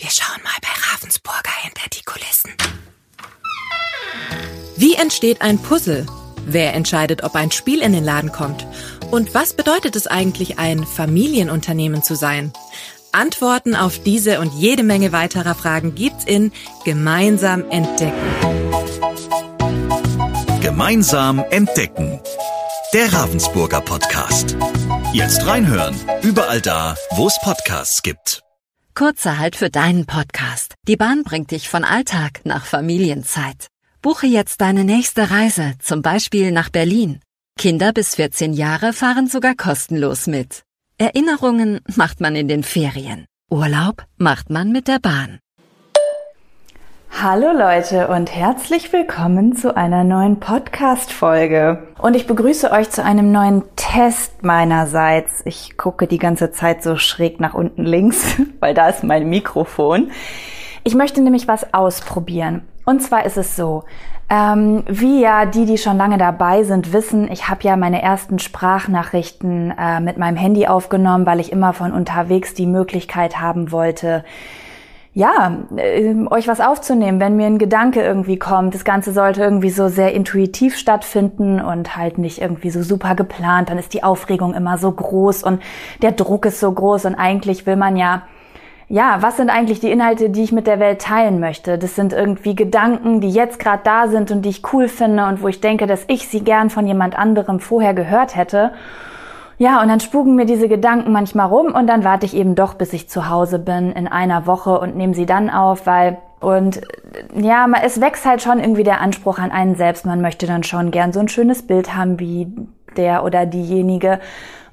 Wir schauen mal bei Ravensburger hinter die Kulissen. Wie entsteht ein Puzzle? Wer entscheidet, ob ein Spiel in den Laden kommt? Und was bedeutet es eigentlich, ein Familienunternehmen zu sein? Antworten auf diese und jede Menge weiterer Fragen gibt's in Gemeinsam entdecken. Gemeinsam entdecken. Der Ravensburger Podcast. Jetzt reinhören. Überall da, wo es Podcasts gibt. Kurzer Halt für deinen Podcast. Die Bahn bringt dich von Alltag nach Familienzeit. Buche jetzt deine nächste Reise, zum Beispiel nach Berlin. Kinder bis 14 Jahre fahren sogar kostenlos mit. Erinnerungen macht man in den Ferien. Urlaub macht man mit der Bahn. Hallo Leute und herzlich willkommen zu einer neuen Podcast-Folge. Und ich begrüße euch zu einem neuen Test meinerseits. Ich gucke die ganze Zeit so schräg nach unten links, weil da ist mein Mikrofon. Ich möchte nämlich was ausprobieren. Und zwar ist es so, ähm, wie ja die, die schon lange dabei sind, wissen, ich habe ja meine ersten Sprachnachrichten äh, mit meinem Handy aufgenommen, weil ich immer von unterwegs die Möglichkeit haben wollte, ja, äh, euch was aufzunehmen, wenn mir ein Gedanke irgendwie kommt. Das Ganze sollte irgendwie so sehr intuitiv stattfinden und halt nicht irgendwie so super geplant. Dann ist die Aufregung immer so groß und der Druck ist so groß und eigentlich will man ja, ja, was sind eigentlich die Inhalte, die ich mit der Welt teilen möchte? Das sind irgendwie Gedanken, die jetzt gerade da sind und die ich cool finde und wo ich denke, dass ich sie gern von jemand anderem vorher gehört hätte. Ja, und dann spuken mir diese Gedanken manchmal rum und dann warte ich eben doch, bis ich zu Hause bin in einer Woche und nehme sie dann auf, weil und ja, es wächst halt schon irgendwie der Anspruch an einen selbst. Man möchte dann schon gern so ein schönes Bild haben wie der oder diejenige.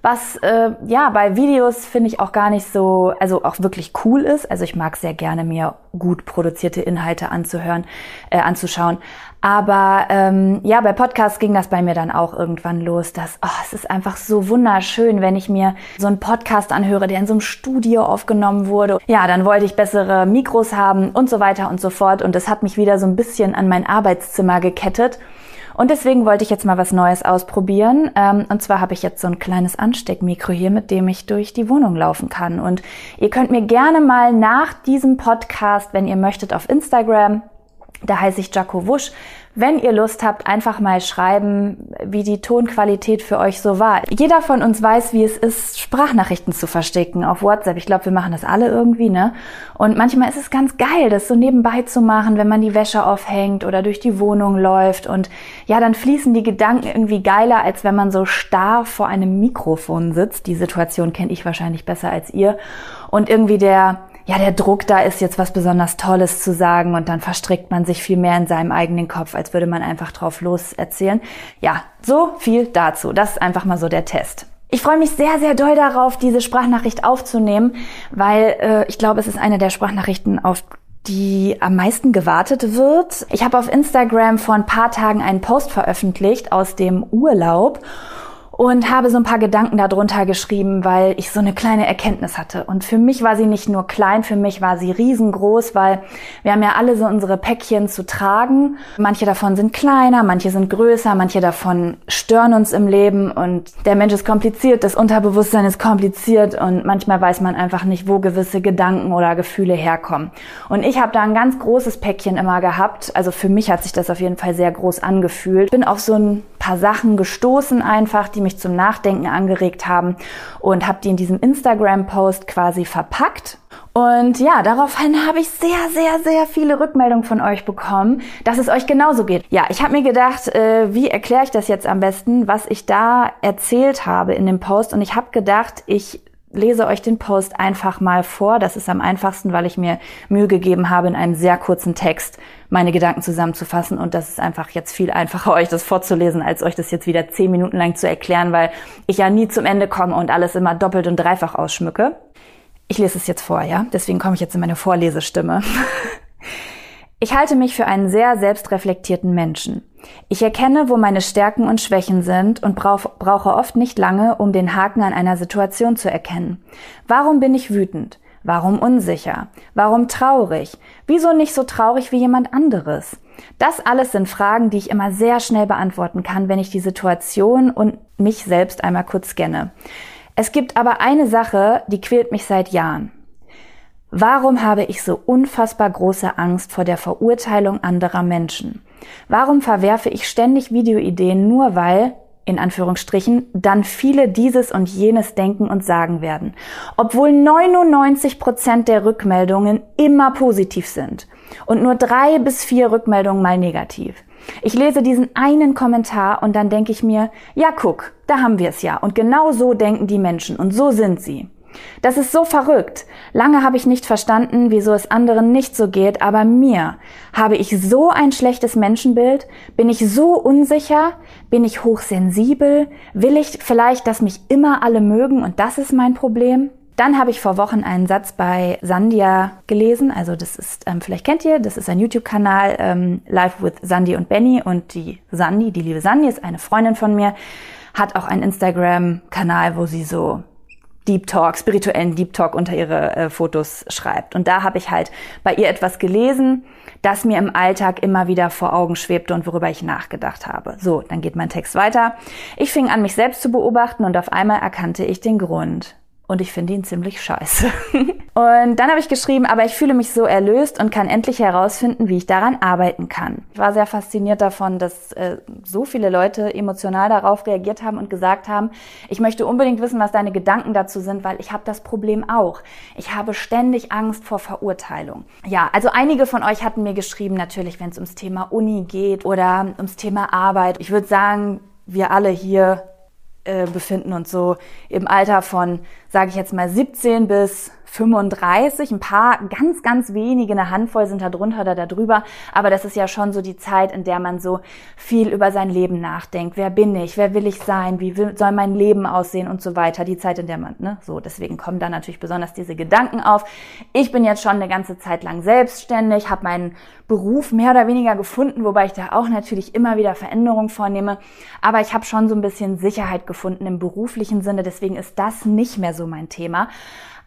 Was äh, ja bei Videos finde ich auch gar nicht so, also auch wirklich cool ist. Also ich mag sehr gerne mir gut produzierte Inhalte anzuhören, äh, anzuschauen. Aber ähm, ja, bei Podcasts ging das bei mir dann auch irgendwann los, dass oh, es ist einfach so wunderschön, wenn ich mir so einen Podcast anhöre, der in so einem Studio aufgenommen wurde. Ja, dann wollte ich bessere Mikros haben und so weiter und so fort. Und das hat mich wieder so ein bisschen an mein Arbeitszimmer gekettet. Und deswegen wollte ich jetzt mal was Neues ausprobieren. Ähm, und zwar habe ich jetzt so ein kleines Ansteckmikro hier, mit dem ich durch die Wohnung laufen kann. Und ihr könnt mir gerne mal nach diesem Podcast, wenn ihr möchtet, auf Instagram da heiße ich Jaco Wusch. Wenn ihr Lust habt, einfach mal schreiben, wie die Tonqualität für euch so war. Jeder von uns weiß, wie es ist, Sprachnachrichten zu verstecken auf WhatsApp. Ich glaube, wir machen das alle irgendwie, ne? Und manchmal ist es ganz geil, das so nebenbei zu machen, wenn man die Wäsche aufhängt oder durch die Wohnung läuft. Und ja, dann fließen die Gedanken irgendwie geiler, als wenn man so starr vor einem Mikrofon sitzt. Die Situation kenne ich wahrscheinlich besser als ihr. Und irgendwie der ja, der Druck da ist, jetzt was besonders Tolles zu sagen und dann verstrickt man sich viel mehr in seinem eigenen Kopf, als würde man einfach drauf los erzählen. Ja, so viel dazu. Das ist einfach mal so der Test. Ich freue mich sehr, sehr doll darauf, diese Sprachnachricht aufzunehmen, weil äh, ich glaube, es ist eine der Sprachnachrichten, auf die am meisten gewartet wird. Ich habe auf Instagram vor ein paar Tagen einen Post veröffentlicht aus dem Urlaub und habe so ein paar Gedanken darunter geschrieben, weil ich so eine kleine Erkenntnis hatte. Und für mich war sie nicht nur klein, für mich war sie riesengroß, weil wir haben ja alle so unsere Päckchen zu tragen. Manche davon sind kleiner, manche sind größer, manche davon stören uns im Leben und der Mensch ist kompliziert, das Unterbewusstsein ist kompliziert und manchmal weiß man einfach nicht, wo gewisse Gedanken oder Gefühle herkommen. Und ich habe da ein ganz großes Päckchen immer gehabt. Also für mich hat sich das auf jeden Fall sehr groß angefühlt. Bin auf so ein paar Sachen gestoßen einfach, die mich zum Nachdenken angeregt haben und habe die in diesem Instagram-Post quasi verpackt. Und ja, daraufhin habe ich sehr, sehr, sehr viele Rückmeldungen von euch bekommen, dass es euch genauso geht. Ja, ich habe mir gedacht, äh, wie erkläre ich das jetzt am besten, was ich da erzählt habe in dem Post. Und ich habe gedacht, ich lese euch den Post einfach mal vor. Das ist am einfachsten, weil ich mir Mühe gegeben habe, in einem sehr kurzen Text meine Gedanken zusammenzufassen. Und das ist einfach jetzt viel einfacher, euch das vorzulesen, als euch das jetzt wieder zehn Minuten lang zu erklären, weil ich ja nie zum Ende komme und alles immer doppelt und dreifach ausschmücke. Ich lese es jetzt vor, ja? Deswegen komme ich jetzt in meine Vorlesestimme. Ich halte mich für einen sehr selbstreflektierten Menschen. Ich erkenne, wo meine Stärken und Schwächen sind und brauche oft nicht lange, um den Haken an einer Situation zu erkennen. Warum bin ich wütend? Warum unsicher? Warum traurig? Wieso nicht so traurig wie jemand anderes? Das alles sind Fragen, die ich immer sehr schnell beantworten kann, wenn ich die Situation und mich selbst einmal kurz scanne. Es gibt aber eine Sache, die quält mich seit Jahren. Warum habe ich so unfassbar große Angst vor der Verurteilung anderer Menschen? Warum verwerfe ich ständig Videoideen nur weil, in Anführungsstrichen, dann viele dieses und jenes denken und sagen werden, obwohl 99 Prozent der Rückmeldungen immer positiv sind und nur drei bis vier Rückmeldungen mal negativ. Ich lese diesen einen Kommentar und dann denke ich mir, ja guck, da haben wir es ja und genau so denken die Menschen und so sind sie. Das ist so verrückt. Lange habe ich nicht verstanden, wieso es anderen nicht so geht, aber mir habe ich so ein schlechtes Menschenbild, bin ich so unsicher, bin ich hochsensibel, will ich vielleicht, dass mich immer alle mögen und das ist mein Problem? Dann habe ich vor Wochen einen Satz bei Sandia gelesen. Also das ist, ähm, vielleicht kennt ihr, das ist ein YouTube-Kanal, ähm, Live with Sandy und Benny. Und die Sandy, die liebe Sandy, ist eine Freundin von mir, hat auch einen Instagram-Kanal, wo sie so Deep Talk, spirituellen Deep Talk unter ihre äh, Fotos schreibt. Und da habe ich halt bei ihr etwas gelesen, das mir im Alltag immer wieder vor Augen schwebte und worüber ich nachgedacht habe. So, dann geht mein Text weiter. Ich fing an, mich selbst zu beobachten und auf einmal erkannte ich den Grund und ich finde ihn ziemlich scheiße. und dann habe ich geschrieben, aber ich fühle mich so erlöst und kann endlich herausfinden, wie ich daran arbeiten kann. Ich war sehr fasziniert davon, dass äh, so viele Leute emotional darauf reagiert haben und gesagt haben, ich möchte unbedingt wissen, was deine Gedanken dazu sind, weil ich habe das Problem auch. Ich habe ständig Angst vor Verurteilung. Ja, also einige von euch hatten mir geschrieben, natürlich, wenn es ums Thema Uni geht oder ums Thema Arbeit. Ich würde sagen, wir alle hier äh, befinden uns so im Alter von, sage ich jetzt mal, 17 bis 35, ein paar, ganz, ganz wenige, eine Handvoll sind da drunter oder da drüber, aber das ist ja schon so die Zeit, in der man so viel über sein Leben nachdenkt. Wer bin ich? Wer will ich sein? Wie will, soll mein Leben aussehen und so weiter? Die Zeit, in der man, ne, so, deswegen kommen da natürlich besonders diese Gedanken auf. Ich bin jetzt schon eine ganze Zeit lang selbstständig, habe meinen Beruf mehr oder weniger gefunden, wobei ich da auch natürlich immer wieder Veränderungen vornehme, aber ich habe schon so ein bisschen Sicherheit gefunden im beruflichen Sinne, deswegen ist das nicht mehr so mein Thema.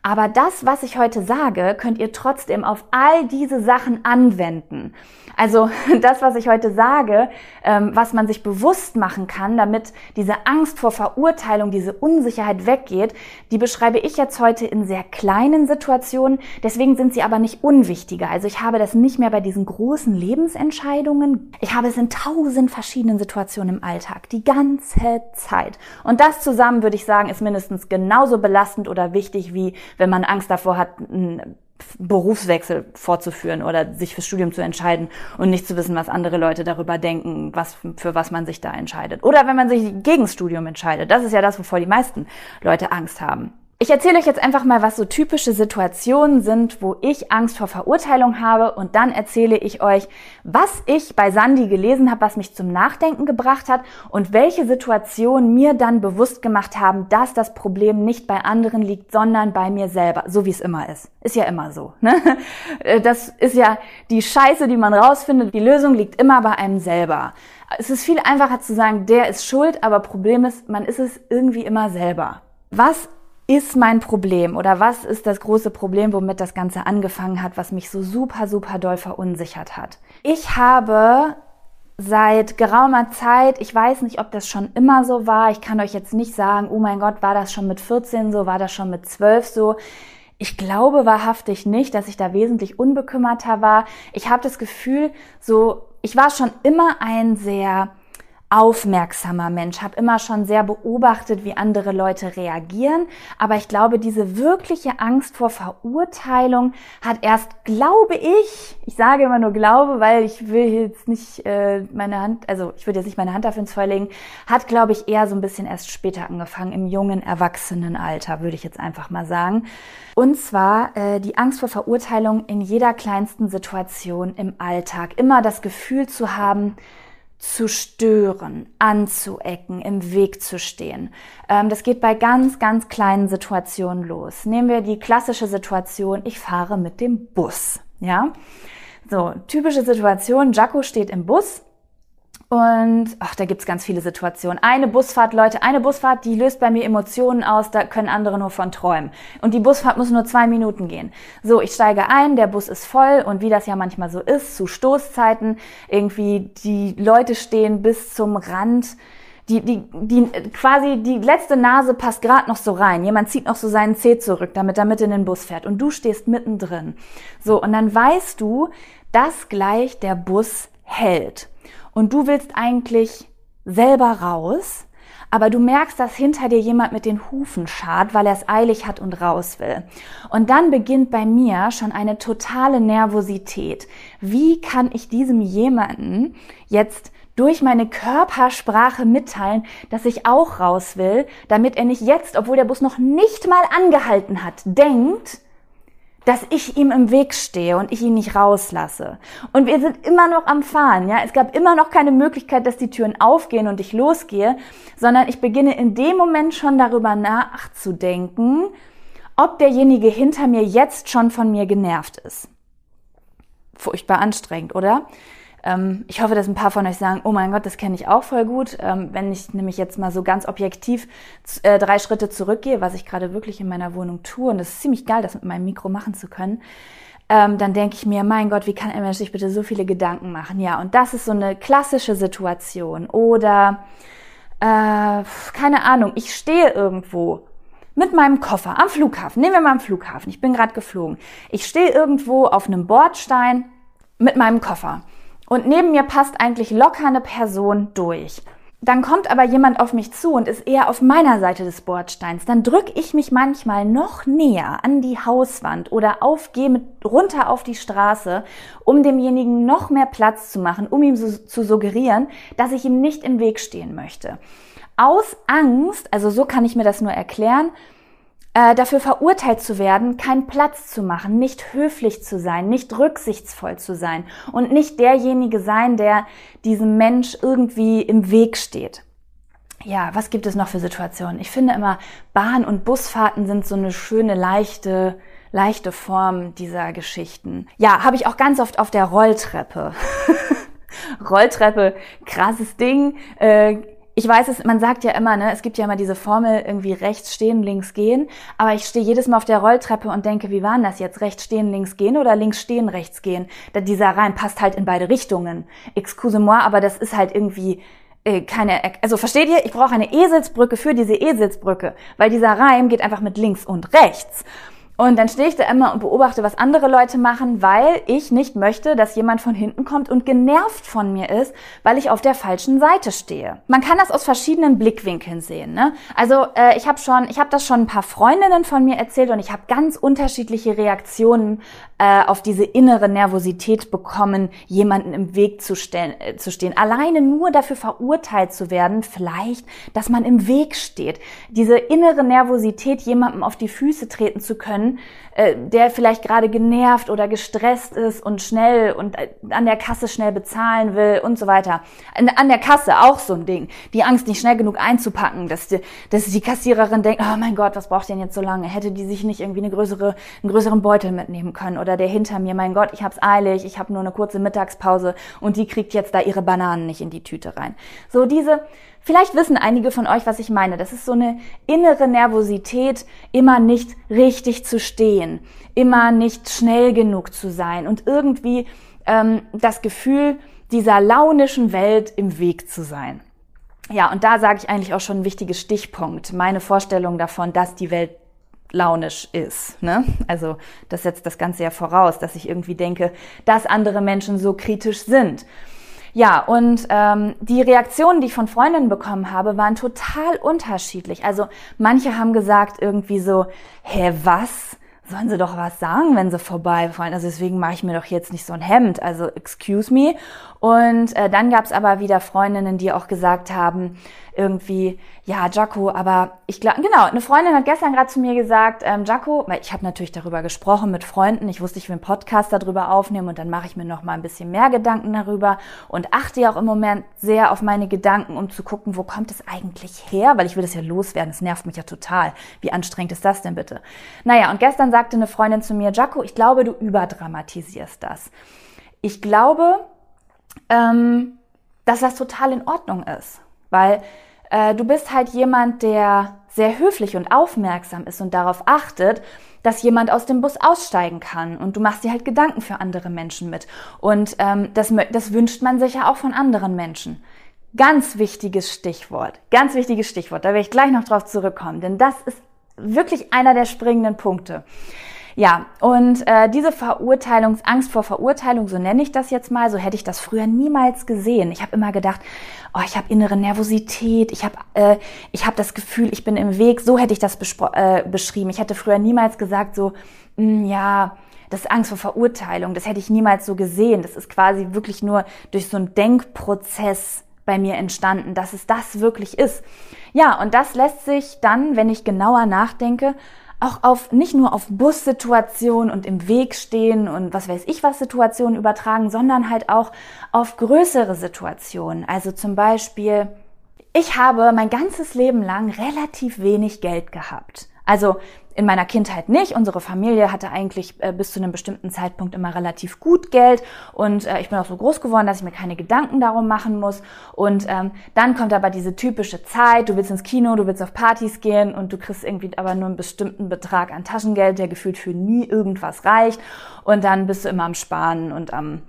Aber das, was ich heute sage, könnt ihr trotzdem auf all diese Sachen anwenden. Also das, was ich heute sage, ähm, was man sich bewusst machen kann, damit diese Angst vor Verurteilung, diese Unsicherheit weggeht, die beschreibe ich jetzt heute in sehr kleinen Situationen. Deswegen sind sie aber nicht unwichtiger. Also ich habe das nicht mehr bei diesen großen Lebensentscheidungen. Ich habe es in tausend verschiedenen Situationen im Alltag, die ganze Zeit. Und das zusammen, würde ich sagen, ist mindestens genauso belastend oder wichtig, wie wenn man Angst davor hat, Berufswechsel vorzuführen oder sich fürs Studium zu entscheiden und nicht zu wissen, was andere Leute darüber denken, was, für was man sich da entscheidet. Oder wenn man sich gegen Studium entscheidet. Das ist ja das, wovor die meisten Leute Angst haben. Ich erzähle euch jetzt einfach mal, was so typische Situationen sind, wo ich Angst vor Verurteilung habe und dann erzähle ich euch, was ich bei Sandy gelesen habe, was mich zum Nachdenken gebracht hat und welche Situationen mir dann bewusst gemacht haben, dass das Problem nicht bei anderen liegt, sondern bei mir selber, so wie es immer ist. Ist ja immer so. Ne? Das ist ja die Scheiße, die man rausfindet. Die Lösung liegt immer bei einem selber. Es ist viel einfacher zu sagen, der ist schuld, aber Problem ist, man ist es irgendwie immer selber. Was ist mein Problem oder was ist das große Problem, womit das Ganze angefangen hat, was mich so super, super doll verunsichert hat? Ich habe seit geraumer Zeit, ich weiß nicht, ob das schon immer so war, ich kann euch jetzt nicht sagen, oh mein Gott, war das schon mit 14 so, war das schon mit 12 so. Ich glaube wahrhaftig nicht, dass ich da wesentlich unbekümmerter war. Ich habe das Gefühl, so, ich war schon immer ein sehr aufmerksamer Mensch, habe immer schon sehr beobachtet, wie andere Leute reagieren, aber ich glaube, diese wirkliche Angst vor Verurteilung hat erst, glaube ich, ich sage immer nur glaube, weil ich will jetzt nicht äh, meine Hand, also ich würde jetzt nicht meine Hand dafür ins Feuer legen, hat, glaube ich, eher so ein bisschen erst später angefangen, im jungen Erwachsenenalter, würde ich jetzt einfach mal sagen. Und zwar äh, die Angst vor Verurteilung in jeder kleinsten Situation im Alltag, immer das Gefühl zu haben, zu stören, anzuecken, im Weg zu stehen. Ähm, das geht bei ganz, ganz kleinen Situationen los. Nehmen wir die klassische Situation, ich fahre mit dem Bus. Ja, so typische Situation, Jaco steht im Bus und ach, da gibt's ganz viele Situationen. Eine Busfahrt, Leute, eine Busfahrt, die löst bei mir Emotionen aus, da können andere nur von träumen. Und die Busfahrt muss nur zwei Minuten gehen. So, ich steige ein, der Bus ist voll und wie das ja manchmal so ist, zu Stoßzeiten, irgendwie die Leute stehen bis zum Rand die, die, die, quasi die letzte Nase passt gerade noch so rein. Jemand zieht noch so seinen Zeh zurück, damit er mit in den Bus fährt. Und du stehst mittendrin. So, und dann weißt du, dass gleich der Bus hält. Und du willst eigentlich selber raus, aber du merkst, dass hinter dir jemand mit den Hufen schart, weil er es eilig hat und raus will. Und dann beginnt bei mir schon eine totale Nervosität. Wie kann ich diesem jemanden jetzt durch meine Körpersprache mitteilen, dass ich auch raus will, damit er nicht jetzt, obwohl der Bus noch nicht mal angehalten hat, denkt, dass ich ihm im Weg stehe und ich ihn nicht rauslasse. Und wir sind immer noch am Fahren, ja. Es gab immer noch keine Möglichkeit, dass die Türen aufgehen und ich losgehe, sondern ich beginne in dem Moment schon darüber nachzudenken, ob derjenige hinter mir jetzt schon von mir genervt ist. Furchtbar anstrengend, oder? Ähm, ich hoffe, dass ein paar von euch sagen, oh mein Gott, das kenne ich auch voll gut. Ähm, wenn ich nämlich jetzt mal so ganz objektiv äh, drei Schritte zurückgehe, was ich gerade wirklich in meiner Wohnung tue, und das ist ziemlich geil, das mit meinem Mikro machen zu können, ähm, dann denke ich mir, mein Gott, wie kann ein Mensch sich bitte so viele Gedanken machen? Ja, und das ist so eine klassische Situation. Oder, äh, keine Ahnung, ich stehe irgendwo mit meinem Koffer am Flughafen. Nehmen wir mal am Flughafen. Ich bin gerade geflogen. Ich stehe irgendwo auf einem Bordstein mit meinem Koffer und neben mir passt eigentlich locker eine Person durch. Dann kommt aber jemand auf mich zu und ist eher auf meiner Seite des Bordsteins. Dann drücke ich mich manchmal noch näher an die Hauswand oder aufgehe mit runter auf die Straße, um demjenigen noch mehr Platz zu machen, um ihm so, zu suggerieren, dass ich ihm nicht im Weg stehen möchte. Aus Angst, also so kann ich mir das nur erklären, äh, dafür verurteilt zu werden, keinen Platz zu machen, nicht höflich zu sein, nicht rücksichtsvoll zu sein und nicht derjenige sein, der diesem Mensch irgendwie im Weg steht. Ja, was gibt es noch für Situationen? Ich finde immer, Bahn- und Busfahrten sind so eine schöne, leichte, leichte Form dieser Geschichten. Ja, habe ich auch ganz oft auf der Rolltreppe. Rolltreppe, krasses Ding. Äh, ich weiß es, man sagt ja immer, ne, es gibt ja immer diese Formel irgendwie rechts stehen, links gehen, aber ich stehe jedes Mal auf der Rolltreppe und denke, wie war denn das jetzt? Rechts stehen, links gehen oder links stehen, rechts gehen? Da dieser Reim passt halt in beide Richtungen. Excuse-moi, aber das ist halt irgendwie äh, keine, also versteht ihr? Ich brauche eine Eselsbrücke für diese Eselsbrücke, weil dieser Reim geht einfach mit links und rechts. Und dann stehe ich da immer und beobachte, was andere Leute machen, weil ich nicht möchte, dass jemand von hinten kommt und genervt von mir ist, weil ich auf der falschen Seite stehe. Man kann das aus verschiedenen Blickwinkeln sehen. Ne? Also äh, ich habe schon, ich habe das schon ein paar Freundinnen von mir erzählt und ich habe ganz unterschiedliche Reaktionen äh, auf diese innere Nervosität bekommen, jemanden im Weg zu, stellen, äh, zu stehen. Alleine nur dafür verurteilt zu werden, vielleicht, dass man im Weg steht. Diese innere Nervosität, jemandem auf die Füße treten zu können äh, der vielleicht gerade genervt oder gestresst ist und schnell und äh, an der Kasse schnell bezahlen will und so weiter. An der Kasse auch so ein Ding. Die Angst, nicht schnell genug einzupacken, dass die, dass die Kassiererin denkt, oh mein Gott, was braucht denn jetzt so lange? Hätte die sich nicht irgendwie eine größere, einen größeren Beutel mitnehmen können? Oder der hinter mir, mein Gott, ich hab's eilig, ich habe nur eine kurze Mittagspause und die kriegt jetzt da ihre Bananen nicht in die Tüte rein. So diese Vielleicht wissen einige von euch, was ich meine. Das ist so eine innere Nervosität, immer nicht richtig zu stehen, immer nicht schnell genug zu sein und irgendwie ähm, das Gefühl, dieser launischen Welt im Weg zu sein. Ja, und da sage ich eigentlich auch schon ein wichtiges Stichpunkt. Meine Vorstellung davon, dass die Welt launisch ist. Ne? Also das setzt das Ganze ja voraus, dass ich irgendwie denke, dass andere Menschen so kritisch sind. Ja, und ähm, die Reaktionen, die ich von Freundinnen bekommen habe, waren total unterschiedlich. Also manche haben gesagt irgendwie so, hä, was? Sollen sie doch was sagen, wenn sie vorbeifahren? Also deswegen mache ich mir doch jetzt nicht so ein Hemd. Also excuse me. Und äh, dann gab es aber wieder Freundinnen, die auch gesagt haben, irgendwie, ja, Jaco, aber ich glaube, genau, eine Freundin hat gestern gerade zu mir gesagt, ähm, Jaco, weil ich habe natürlich darüber gesprochen mit Freunden, ich wusste, ich will einen Podcast darüber aufnehmen und dann mache ich mir noch mal ein bisschen mehr Gedanken darüber und achte ja auch im Moment sehr auf meine Gedanken, um zu gucken, wo kommt es eigentlich her, weil ich will das ja loswerden, es nervt mich ja total. Wie anstrengend ist das denn bitte? Naja, und gestern sagte eine Freundin zu mir, Jaco, ich glaube, du überdramatisierst das. Ich glaube, ähm, dass das total in Ordnung ist, weil äh, du bist halt jemand, der sehr höflich und aufmerksam ist und darauf achtet, dass jemand aus dem Bus aussteigen kann und du machst dir halt Gedanken für andere Menschen mit. Und ähm, das, das wünscht man sich ja auch von anderen Menschen. Ganz wichtiges Stichwort. Ganz wichtiges Stichwort. Da werde ich gleich noch drauf zurückkommen, denn das ist wirklich einer der springenden Punkte. Ja, und äh, diese Verurteilungsangst vor Verurteilung, so nenne ich das jetzt mal, so hätte ich das früher niemals gesehen. Ich habe immer gedacht, oh, ich habe innere Nervosität, ich habe äh, ich habe das Gefühl, ich bin im Weg. So hätte ich das äh, beschrieben. Ich hätte früher niemals gesagt, so mh, hm, ja, das ist Angst vor Verurteilung. Das hätte ich niemals so gesehen. Das ist quasi wirklich nur durch so einen Denkprozess bei mir entstanden, dass es das wirklich ist. Ja, und das lässt sich dann, wenn ich genauer nachdenke, auch auf nicht nur auf Bussituationen und im Weg stehen und was weiß ich was Situationen übertragen, sondern halt auch auf größere Situationen. Also zum Beispiel, ich habe mein ganzes Leben lang relativ wenig Geld gehabt. Also in meiner Kindheit nicht. Unsere Familie hatte eigentlich äh, bis zu einem bestimmten Zeitpunkt immer relativ gut Geld und äh, ich bin auch so groß geworden, dass ich mir keine Gedanken darum machen muss. Und ähm, dann kommt aber diese typische Zeit, du willst ins Kino, du willst auf Partys gehen und du kriegst irgendwie aber nur einen bestimmten Betrag an Taschengeld, der gefühlt für nie irgendwas reicht. Und dann bist du immer am Sparen und am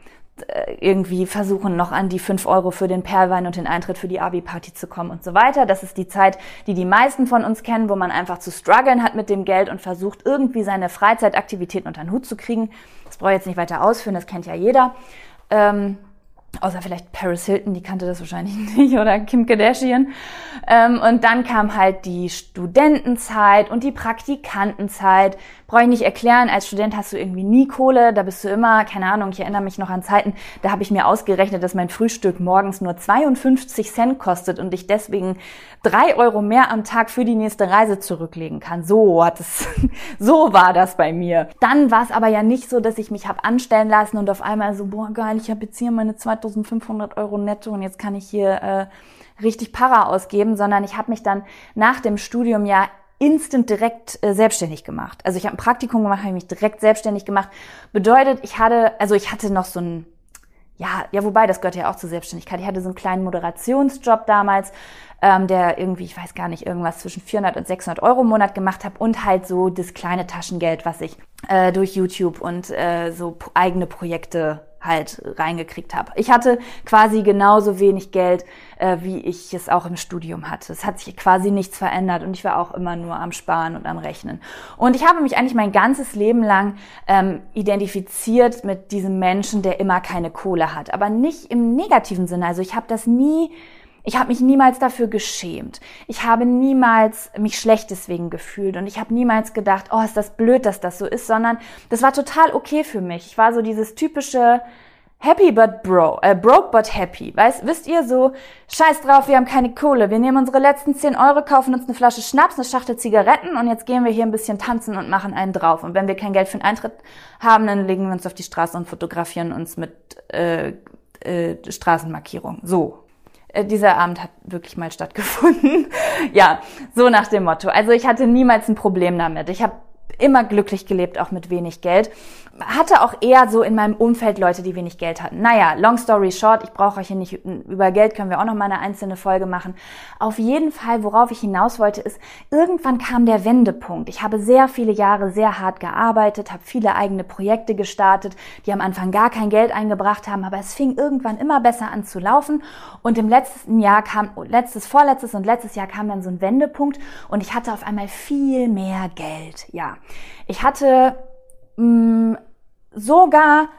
irgendwie versuchen, noch an die fünf Euro für den Perlwein und den Eintritt für die Abi-Party zu kommen und so weiter. Das ist die Zeit, die die meisten von uns kennen, wo man einfach zu strugglen hat mit dem Geld und versucht, irgendwie seine Freizeitaktivitäten unter den Hut zu kriegen. Das brauche ich jetzt nicht weiter ausführen, das kennt ja jeder. Ähm, Außer vielleicht Paris Hilton, die kannte das wahrscheinlich nicht, oder Kim Kardashian. Ähm, und dann kam halt die Studentenzeit und die Praktikantenzeit. Brauche ich nicht erklären, als Student hast du irgendwie nie Kohle, da bist du immer, keine Ahnung, ich erinnere mich noch an Zeiten, da habe ich mir ausgerechnet, dass mein Frühstück morgens nur 52 Cent kostet und ich deswegen drei Euro mehr am Tag für die nächste Reise zurücklegen kann. So hat es, so war das bei mir. Dann war es aber ja nicht so, dass ich mich habe anstellen lassen und auf einmal so, boah geil, ich habe jetzt hier meine 2500 Euro netto und jetzt kann ich hier äh, richtig Para ausgeben, sondern ich habe mich dann nach dem Studium ja instant direkt äh, selbstständig gemacht. Also ich habe ein Praktikum gemacht, habe mich direkt selbstständig gemacht. Bedeutet, ich hatte, also ich hatte noch so ein, ja, ja, wobei, das gehört ja auch zur Selbstständigkeit. Ich hatte so einen kleinen Moderationsjob damals, ähm, der irgendwie, ich weiß gar nicht, irgendwas zwischen 400 und 600 Euro im Monat gemacht habe und halt so das kleine Taschengeld, was ich äh, durch YouTube und äh, so eigene Projekte halt reingekriegt habe. Ich hatte quasi genauso wenig Geld, äh, wie ich es auch im Studium hatte. Es hat sich quasi nichts verändert und ich war auch immer nur am Sparen und am Rechnen. Und ich habe mich eigentlich mein ganzes Leben lang ähm, identifiziert mit diesem Menschen, der immer keine Kohle hat. Aber nicht im negativen Sinne. Also ich habe das nie ich habe mich niemals dafür geschämt. Ich habe niemals mich schlecht deswegen gefühlt und ich habe niemals gedacht, oh, ist das blöd, dass das so ist, sondern das war total okay für mich. Ich war so dieses typische Happy but bro, äh, broke but happy. Weißt, wisst ihr so, scheiß drauf, wir haben keine Kohle. Wir nehmen unsere letzten 10 Euro, kaufen uns eine Flasche Schnaps, eine Schachtel Zigaretten und jetzt gehen wir hier ein bisschen tanzen und machen einen drauf. Und wenn wir kein Geld für den Eintritt haben, dann legen wir uns auf die Straße und fotografieren uns mit äh, äh, Straßenmarkierung. So. Äh, dieser Abend hat wirklich mal stattgefunden. ja, so nach dem Motto. Also ich hatte niemals ein Problem damit. Ich habe immer glücklich gelebt, auch mit wenig Geld hatte auch eher so in meinem Umfeld Leute, die wenig Geld hatten. Naja, long story short, ich brauche euch hier nicht über Geld, können wir auch noch mal eine einzelne Folge machen. Auf jeden Fall, worauf ich hinaus wollte, ist, irgendwann kam der Wendepunkt. Ich habe sehr viele Jahre sehr hart gearbeitet, habe viele eigene Projekte gestartet, die am Anfang gar kein Geld eingebracht haben, aber es fing irgendwann immer besser an zu laufen. Und im letzten Jahr kam, letztes, vorletztes und letztes Jahr kam dann so ein Wendepunkt und ich hatte auf einmal viel mehr Geld. Ja, ich hatte mh, mm, sogar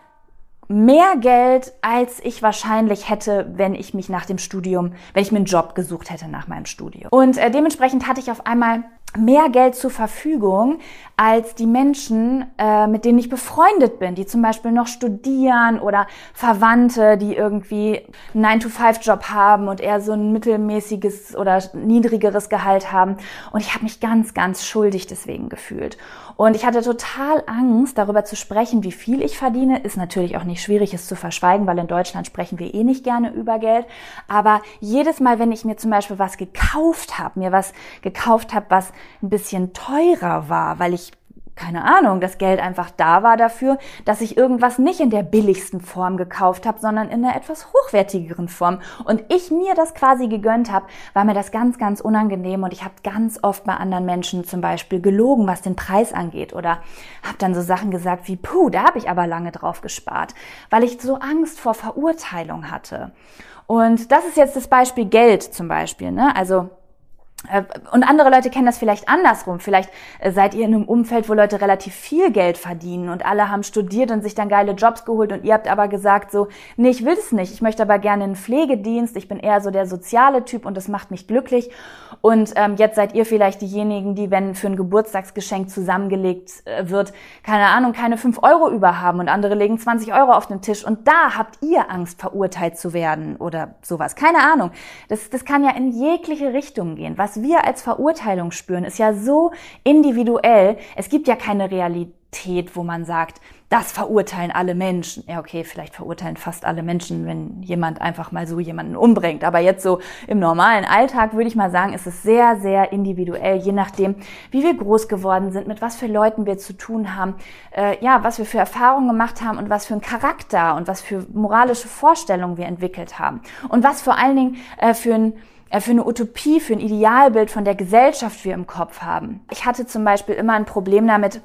mehr Geld, als ich wahrscheinlich hätte, wenn ich mich nach dem Studium, wenn ich mir einen Job gesucht hätte nach meinem Studium. Und äh, dementsprechend hatte ich auf einmal mehr Geld zur Verfügung als die Menschen, äh, mit denen ich befreundet bin, die zum Beispiel noch studieren oder Verwandte, die irgendwie einen 9-to-5-Job haben und eher so ein mittelmäßiges oder niedrigeres Gehalt haben. Und ich habe mich ganz, ganz schuldig deswegen gefühlt. Und ich hatte total Angst, darüber zu sprechen, wie viel ich verdiene. Ist natürlich auch nicht schwierig, es zu verschweigen, weil in Deutschland sprechen wir eh nicht gerne über Geld. Aber jedes Mal, wenn ich mir zum Beispiel was gekauft habe, mir was gekauft habe, was ein bisschen teurer war, weil ich keine Ahnung, das Geld einfach da war dafür, dass ich irgendwas nicht in der billigsten Form gekauft habe, sondern in einer etwas hochwertigeren Form. Und ich mir das quasi gegönnt habe, war mir das ganz, ganz unangenehm und ich habe ganz oft bei anderen Menschen zum Beispiel gelogen, was den Preis angeht oder habe dann so Sachen gesagt wie, puh, da habe ich aber lange drauf gespart, weil ich so Angst vor Verurteilung hatte. Und das ist jetzt das Beispiel Geld zum Beispiel. Ne? Also und andere Leute kennen das vielleicht andersrum. Vielleicht äh, seid ihr in einem Umfeld, wo Leute relativ viel Geld verdienen und alle haben studiert und sich dann geile Jobs geholt und ihr habt aber gesagt so, nee, ich will es nicht. Ich möchte aber gerne einen Pflegedienst. Ich bin eher so der soziale Typ und das macht mich glücklich. Und ähm, jetzt seid ihr vielleicht diejenigen, die, wenn für ein Geburtstagsgeschenk zusammengelegt äh, wird, keine Ahnung, keine fünf Euro über haben und andere legen 20 Euro auf den Tisch und da habt ihr Angst, verurteilt zu werden oder sowas. Keine Ahnung. Das, das kann ja in jegliche Richtung gehen. Was wir als Verurteilung spüren, ist ja so individuell. Es gibt ja keine Realität, wo man sagt, das verurteilen alle Menschen. Ja, okay, vielleicht verurteilen fast alle Menschen, wenn jemand einfach mal so jemanden umbringt. Aber jetzt so im normalen Alltag würde ich mal sagen, ist es sehr, sehr individuell, je nachdem, wie wir groß geworden sind, mit was für Leuten wir zu tun haben, äh, ja, was wir für Erfahrungen gemacht haben und was für einen Charakter und was für moralische Vorstellungen wir entwickelt haben. Und was vor allen Dingen äh, für ein äh, für eine Utopie, für ein Idealbild von der Gesellschaft wir im Kopf haben. Ich hatte zum Beispiel immer ein Problem damit,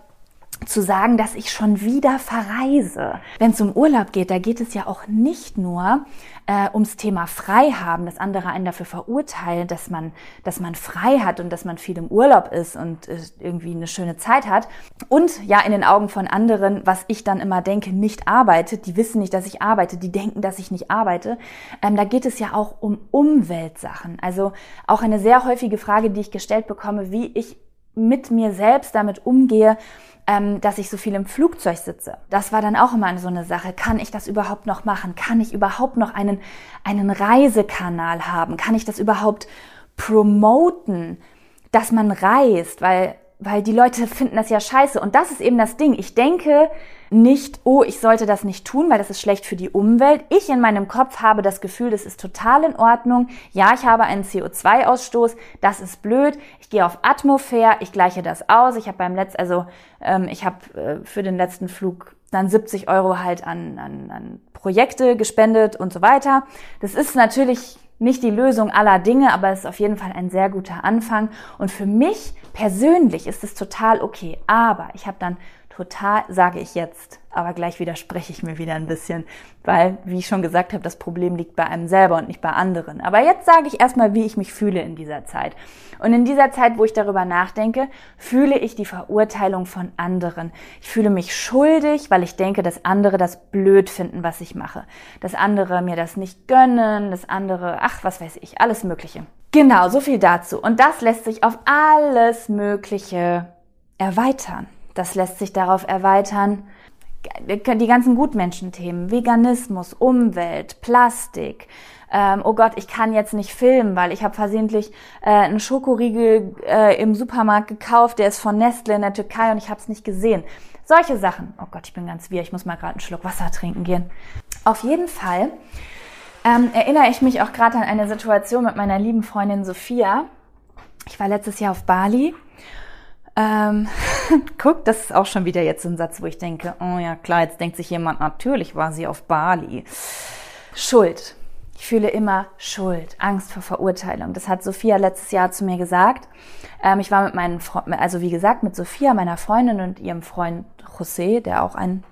zu sagen, dass ich schon wieder verreise. Wenn es um Urlaub geht, da geht es ja auch nicht nur äh, ums Thema frei haben, dass andere einen dafür verurteilen, dass man, dass man frei hat und dass man viel im Urlaub ist und äh, irgendwie eine schöne Zeit hat. Und ja, in den Augen von anderen, was ich dann immer denke, nicht arbeite. Die wissen nicht, dass ich arbeite. Die denken, dass ich nicht arbeite. Ähm, da geht es ja auch um Umweltsachen. Also auch eine sehr häufige Frage, die ich gestellt bekomme, wie ich mit mir selbst damit umgehe, ähm, dass ich so viel im Flugzeug sitze. Das war dann auch immer so eine Sache. Kann ich das überhaupt noch machen? Kann ich überhaupt noch einen, einen Reisekanal haben? Kann ich das überhaupt promoten, dass man reist? Weil weil die Leute finden das ja scheiße. Und das ist eben das Ding. Ich denke nicht, oh, ich sollte das nicht tun, weil das ist schlecht für die Umwelt. Ich in meinem Kopf habe das Gefühl, das ist total in Ordnung. Ja, ich habe einen CO2-Ausstoß. Das ist blöd. Ich gehe auf Atmosphäre. Ich gleiche das aus. Ich habe beim letzten, also ähm, ich habe äh, für den letzten Flug dann 70 Euro halt an, an, an Projekte gespendet und so weiter. Das ist natürlich nicht die Lösung aller Dinge, aber es ist auf jeden Fall ein sehr guter Anfang. Und für mich persönlich ist es total okay. Aber ich habe dann total, sage ich jetzt, aber gleich widerspreche ich mir wieder ein bisschen, weil, wie ich schon gesagt habe, das Problem liegt bei einem selber und nicht bei anderen. Aber jetzt sage ich erstmal, wie ich mich fühle in dieser Zeit. Und in dieser Zeit, wo ich darüber nachdenke, fühle ich die Verurteilung von anderen. Ich fühle mich schuldig, weil ich denke, dass andere das blöd finden, was ich mache. Dass andere mir das nicht gönnen, dass andere, ach, was weiß ich, alles Mögliche. Genau, so viel dazu. Und das lässt sich auf alles Mögliche erweitern. Das lässt sich darauf erweitern, die ganzen Gutmenschenthemen, Veganismus, Umwelt, Plastik. Ähm, oh Gott, ich kann jetzt nicht filmen, weil ich habe versehentlich äh, einen Schokoriegel äh, im Supermarkt gekauft, der ist von Nestle in der Türkei und ich habe es nicht gesehen. Solche Sachen. Oh Gott, ich bin ganz wir, ich muss mal gerade einen Schluck Wasser trinken gehen. Auf jeden Fall ähm, erinnere ich mich auch gerade an eine Situation mit meiner lieben Freundin Sophia. Ich war letztes Jahr auf Bali ähm, guck, das ist auch schon wieder jetzt so ein Satz, wo ich denke, oh ja klar, jetzt denkt sich jemand, natürlich war sie auf Bali. Schuld. Ich fühle immer Schuld, Angst vor Verurteilung. Das hat Sophia letztes Jahr zu mir gesagt. Ähm, ich war mit meinen, Freunden, also wie gesagt, mit Sophia, meiner Freundin und ihrem Freund José, der auch ein,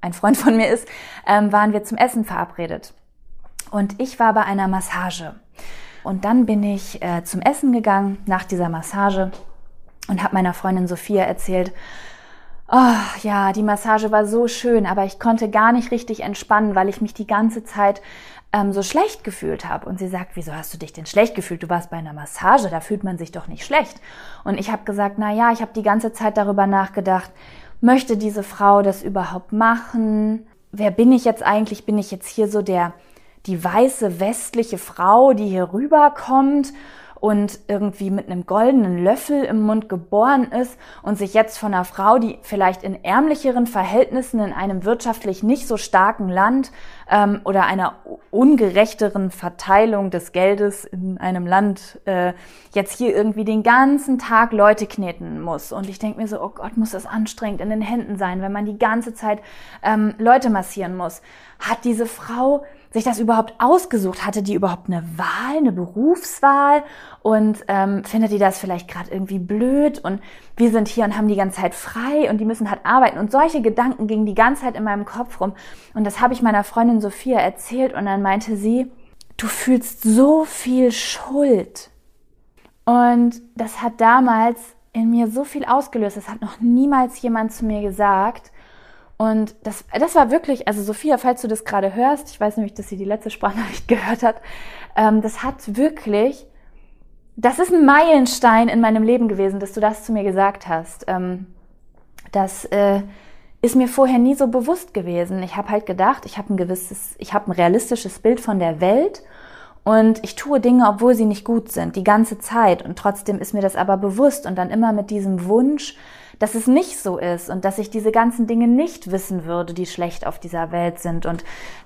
ein Freund von mir ist, ähm, waren wir zum Essen verabredet. Und ich war bei einer Massage. Und dann bin ich äh, zum Essen gegangen nach dieser Massage und habe meiner Freundin Sophia erzählt, oh, ja, die Massage war so schön, aber ich konnte gar nicht richtig entspannen, weil ich mich die ganze Zeit ähm, so schlecht gefühlt habe. Und sie sagt, wieso hast du dich denn schlecht gefühlt? Du warst bei einer Massage, da fühlt man sich doch nicht schlecht. Und ich habe gesagt, na ja, ich habe die ganze Zeit darüber nachgedacht, möchte diese Frau das überhaupt machen? Wer bin ich jetzt eigentlich? Bin ich jetzt hier so der die weiße westliche Frau, die hier rüberkommt? Und irgendwie mit einem goldenen Löffel im Mund geboren ist und sich jetzt von einer Frau, die vielleicht in ärmlicheren Verhältnissen in einem wirtschaftlich nicht so starken Land ähm, oder einer ungerechteren Verteilung des Geldes in einem Land äh, jetzt hier irgendwie den ganzen Tag Leute kneten muss. Und ich denke mir so, oh Gott, muss das anstrengend in den Händen sein, wenn man die ganze Zeit ähm, Leute massieren muss. Hat diese Frau sich das überhaupt ausgesucht? Hatte die überhaupt eine Wahl, eine Berufswahl? Und ähm, findet die das vielleicht gerade irgendwie blöd? Und wir sind hier und haben die ganze Zeit frei und die müssen halt arbeiten. Und solche Gedanken gingen die ganze Zeit in meinem Kopf rum. Und das habe ich meiner Freundin Sophia erzählt und dann meinte sie, du fühlst so viel Schuld. Und das hat damals in mir so viel ausgelöst. Das hat noch niemals jemand zu mir gesagt. Und das, das war wirklich, also Sophia, falls du das gerade hörst, ich weiß nämlich, dass sie die letzte Sprachnachricht gehört hat, ähm, das hat wirklich, das ist ein Meilenstein in meinem Leben gewesen, dass du das zu mir gesagt hast. Ähm, das äh, ist mir vorher nie so bewusst gewesen. Ich habe halt gedacht, ich habe ein gewisses, ich habe ein realistisches Bild von der Welt und ich tue Dinge, obwohl sie nicht gut sind, die ganze Zeit. Und trotzdem ist mir das aber bewusst und dann immer mit diesem Wunsch, dass es nicht so ist und dass ich diese ganzen Dinge nicht wissen würde, die schlecht auf dieser Welt sind und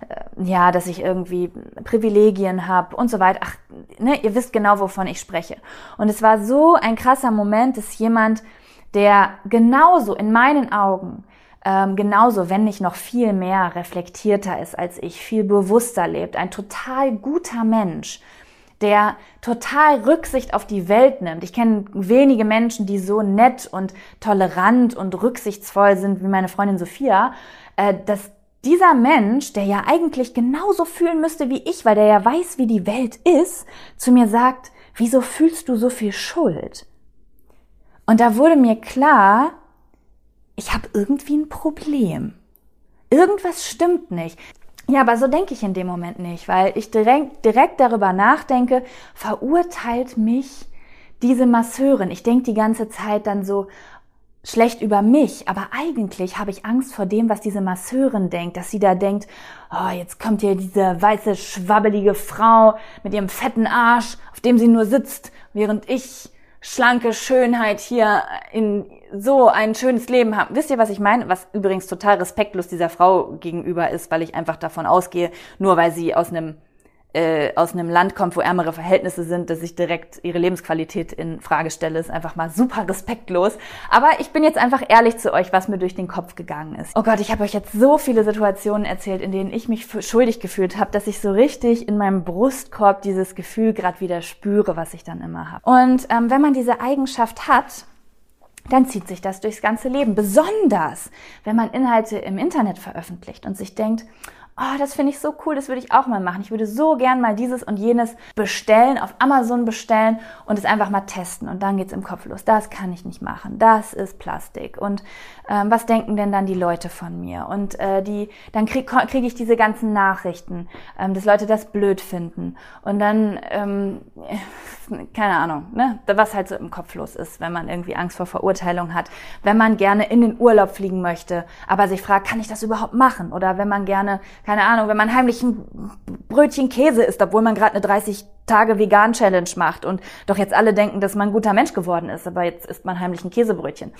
äh, ja, dass ich irgendwie Privilegien habe und so weiter. Ach, ne, ihr wisst genau, wovon ich spreche. Und es war so ein krasser Moment, dass jemand, der genauso in meinen Augen ähm, genauso, wenn nicht noch viel mehr reflektierter ist als ich, viel bewusster lebt, ein total guter Mensch, der total Rücksicht auf die Welt nimmt. Ich kenne wenige Menschen, die so nett und tolerant und rücksichtsvoll sind wie meine Freundin Sophia, äh, dass dieser Mensch, der ja eigentlich genauso fühlen müsste wie ich, weil der ja weiß, wie die Welt ist, zu mir sagt, wieso fühlst du so viel Schuld? Und da wurde mir klar, ich habe irgendwie ein Problem. Irgendwas stimmt nicht. Ja, aber so denke ich in dem Moment nicht, weil ich direkt, direkt darüber nachdenke, verurteilt mich diese Masseurin. Ich denke die ganze Zeit dann so schlecht über mich, aber eigentlich habe ich Angst vor dem, was diese Masseurin denkt, dass sie da denkt, oh, jetzt kommt hier diese weiße, schwabbelige Frau mit ihrem fetten Arsch, auf dem sie nur sitzt, während ich schlanke Schönheit hier in so ein schönes Leben haben. Wisst ihr, was ich meine? Was übrigens total respektlos dieser Frau gegenüber ist, weil ich einfach davon ausgehe, nur weil sie aus einem äh, aus einem Land kommt, wo ärmere Verhältnisse sind, dass ich direkt ihre Lebensqualität in Frage stelle, ist einfach mal super respektlos. Aber ich bin jetzt einfach ehrlich zu euch, was mir durch den Kopf gegangen ist. Oh Gott, ich habe euch jetzt so viele Situationen erzählt, in denen ich mich schuldig gefühlt habe, dass ich so richtig in meinem Brustkorb dieses Gefühl gerade wieder spüre, was ich dann immer habe. Und ähm, wenn man diese Eigenschaft hat, dann zieht sich das durchs ganze Leben. Besonders, wenn man Inhalte im Internet veröffentlicht und sich denkt, oh, das finde ich so cool, das würde ich auch mal machen. Ich würde so gern mal dieses und jenes bestellen, auf Amazon bestellen und es einfach mal testen. Und dann geht's im Kopf los. Das kann ich nicht machen. Das ist Plastik. Und ähm, was denken denn dann die Leute von mir? Und äh, die, dann kriege krieg ich diese ganzen Nachrichten, ähm, dass Leute das blöd finden. Und dann, ähm, keine Ahnung, ne, was halt so im Kopf los ist, wenn man irgendwie Angst vor Verurteilung hat. Wenn man gerne in den Urlaub fliegen möchte, aber sich fragt, kann ich das überhaupt machen? Oder wenn man gerne keine Ahnung, wenn man heimlich ein Brötchen Käse isst, obwohl man gerade eine 30 Tage Vegan Challenge macht und doch jetzt alle denken, dass man ein guter Mensch geworden ist, aber jetzt isst man heimlich ein Käsebrötchen.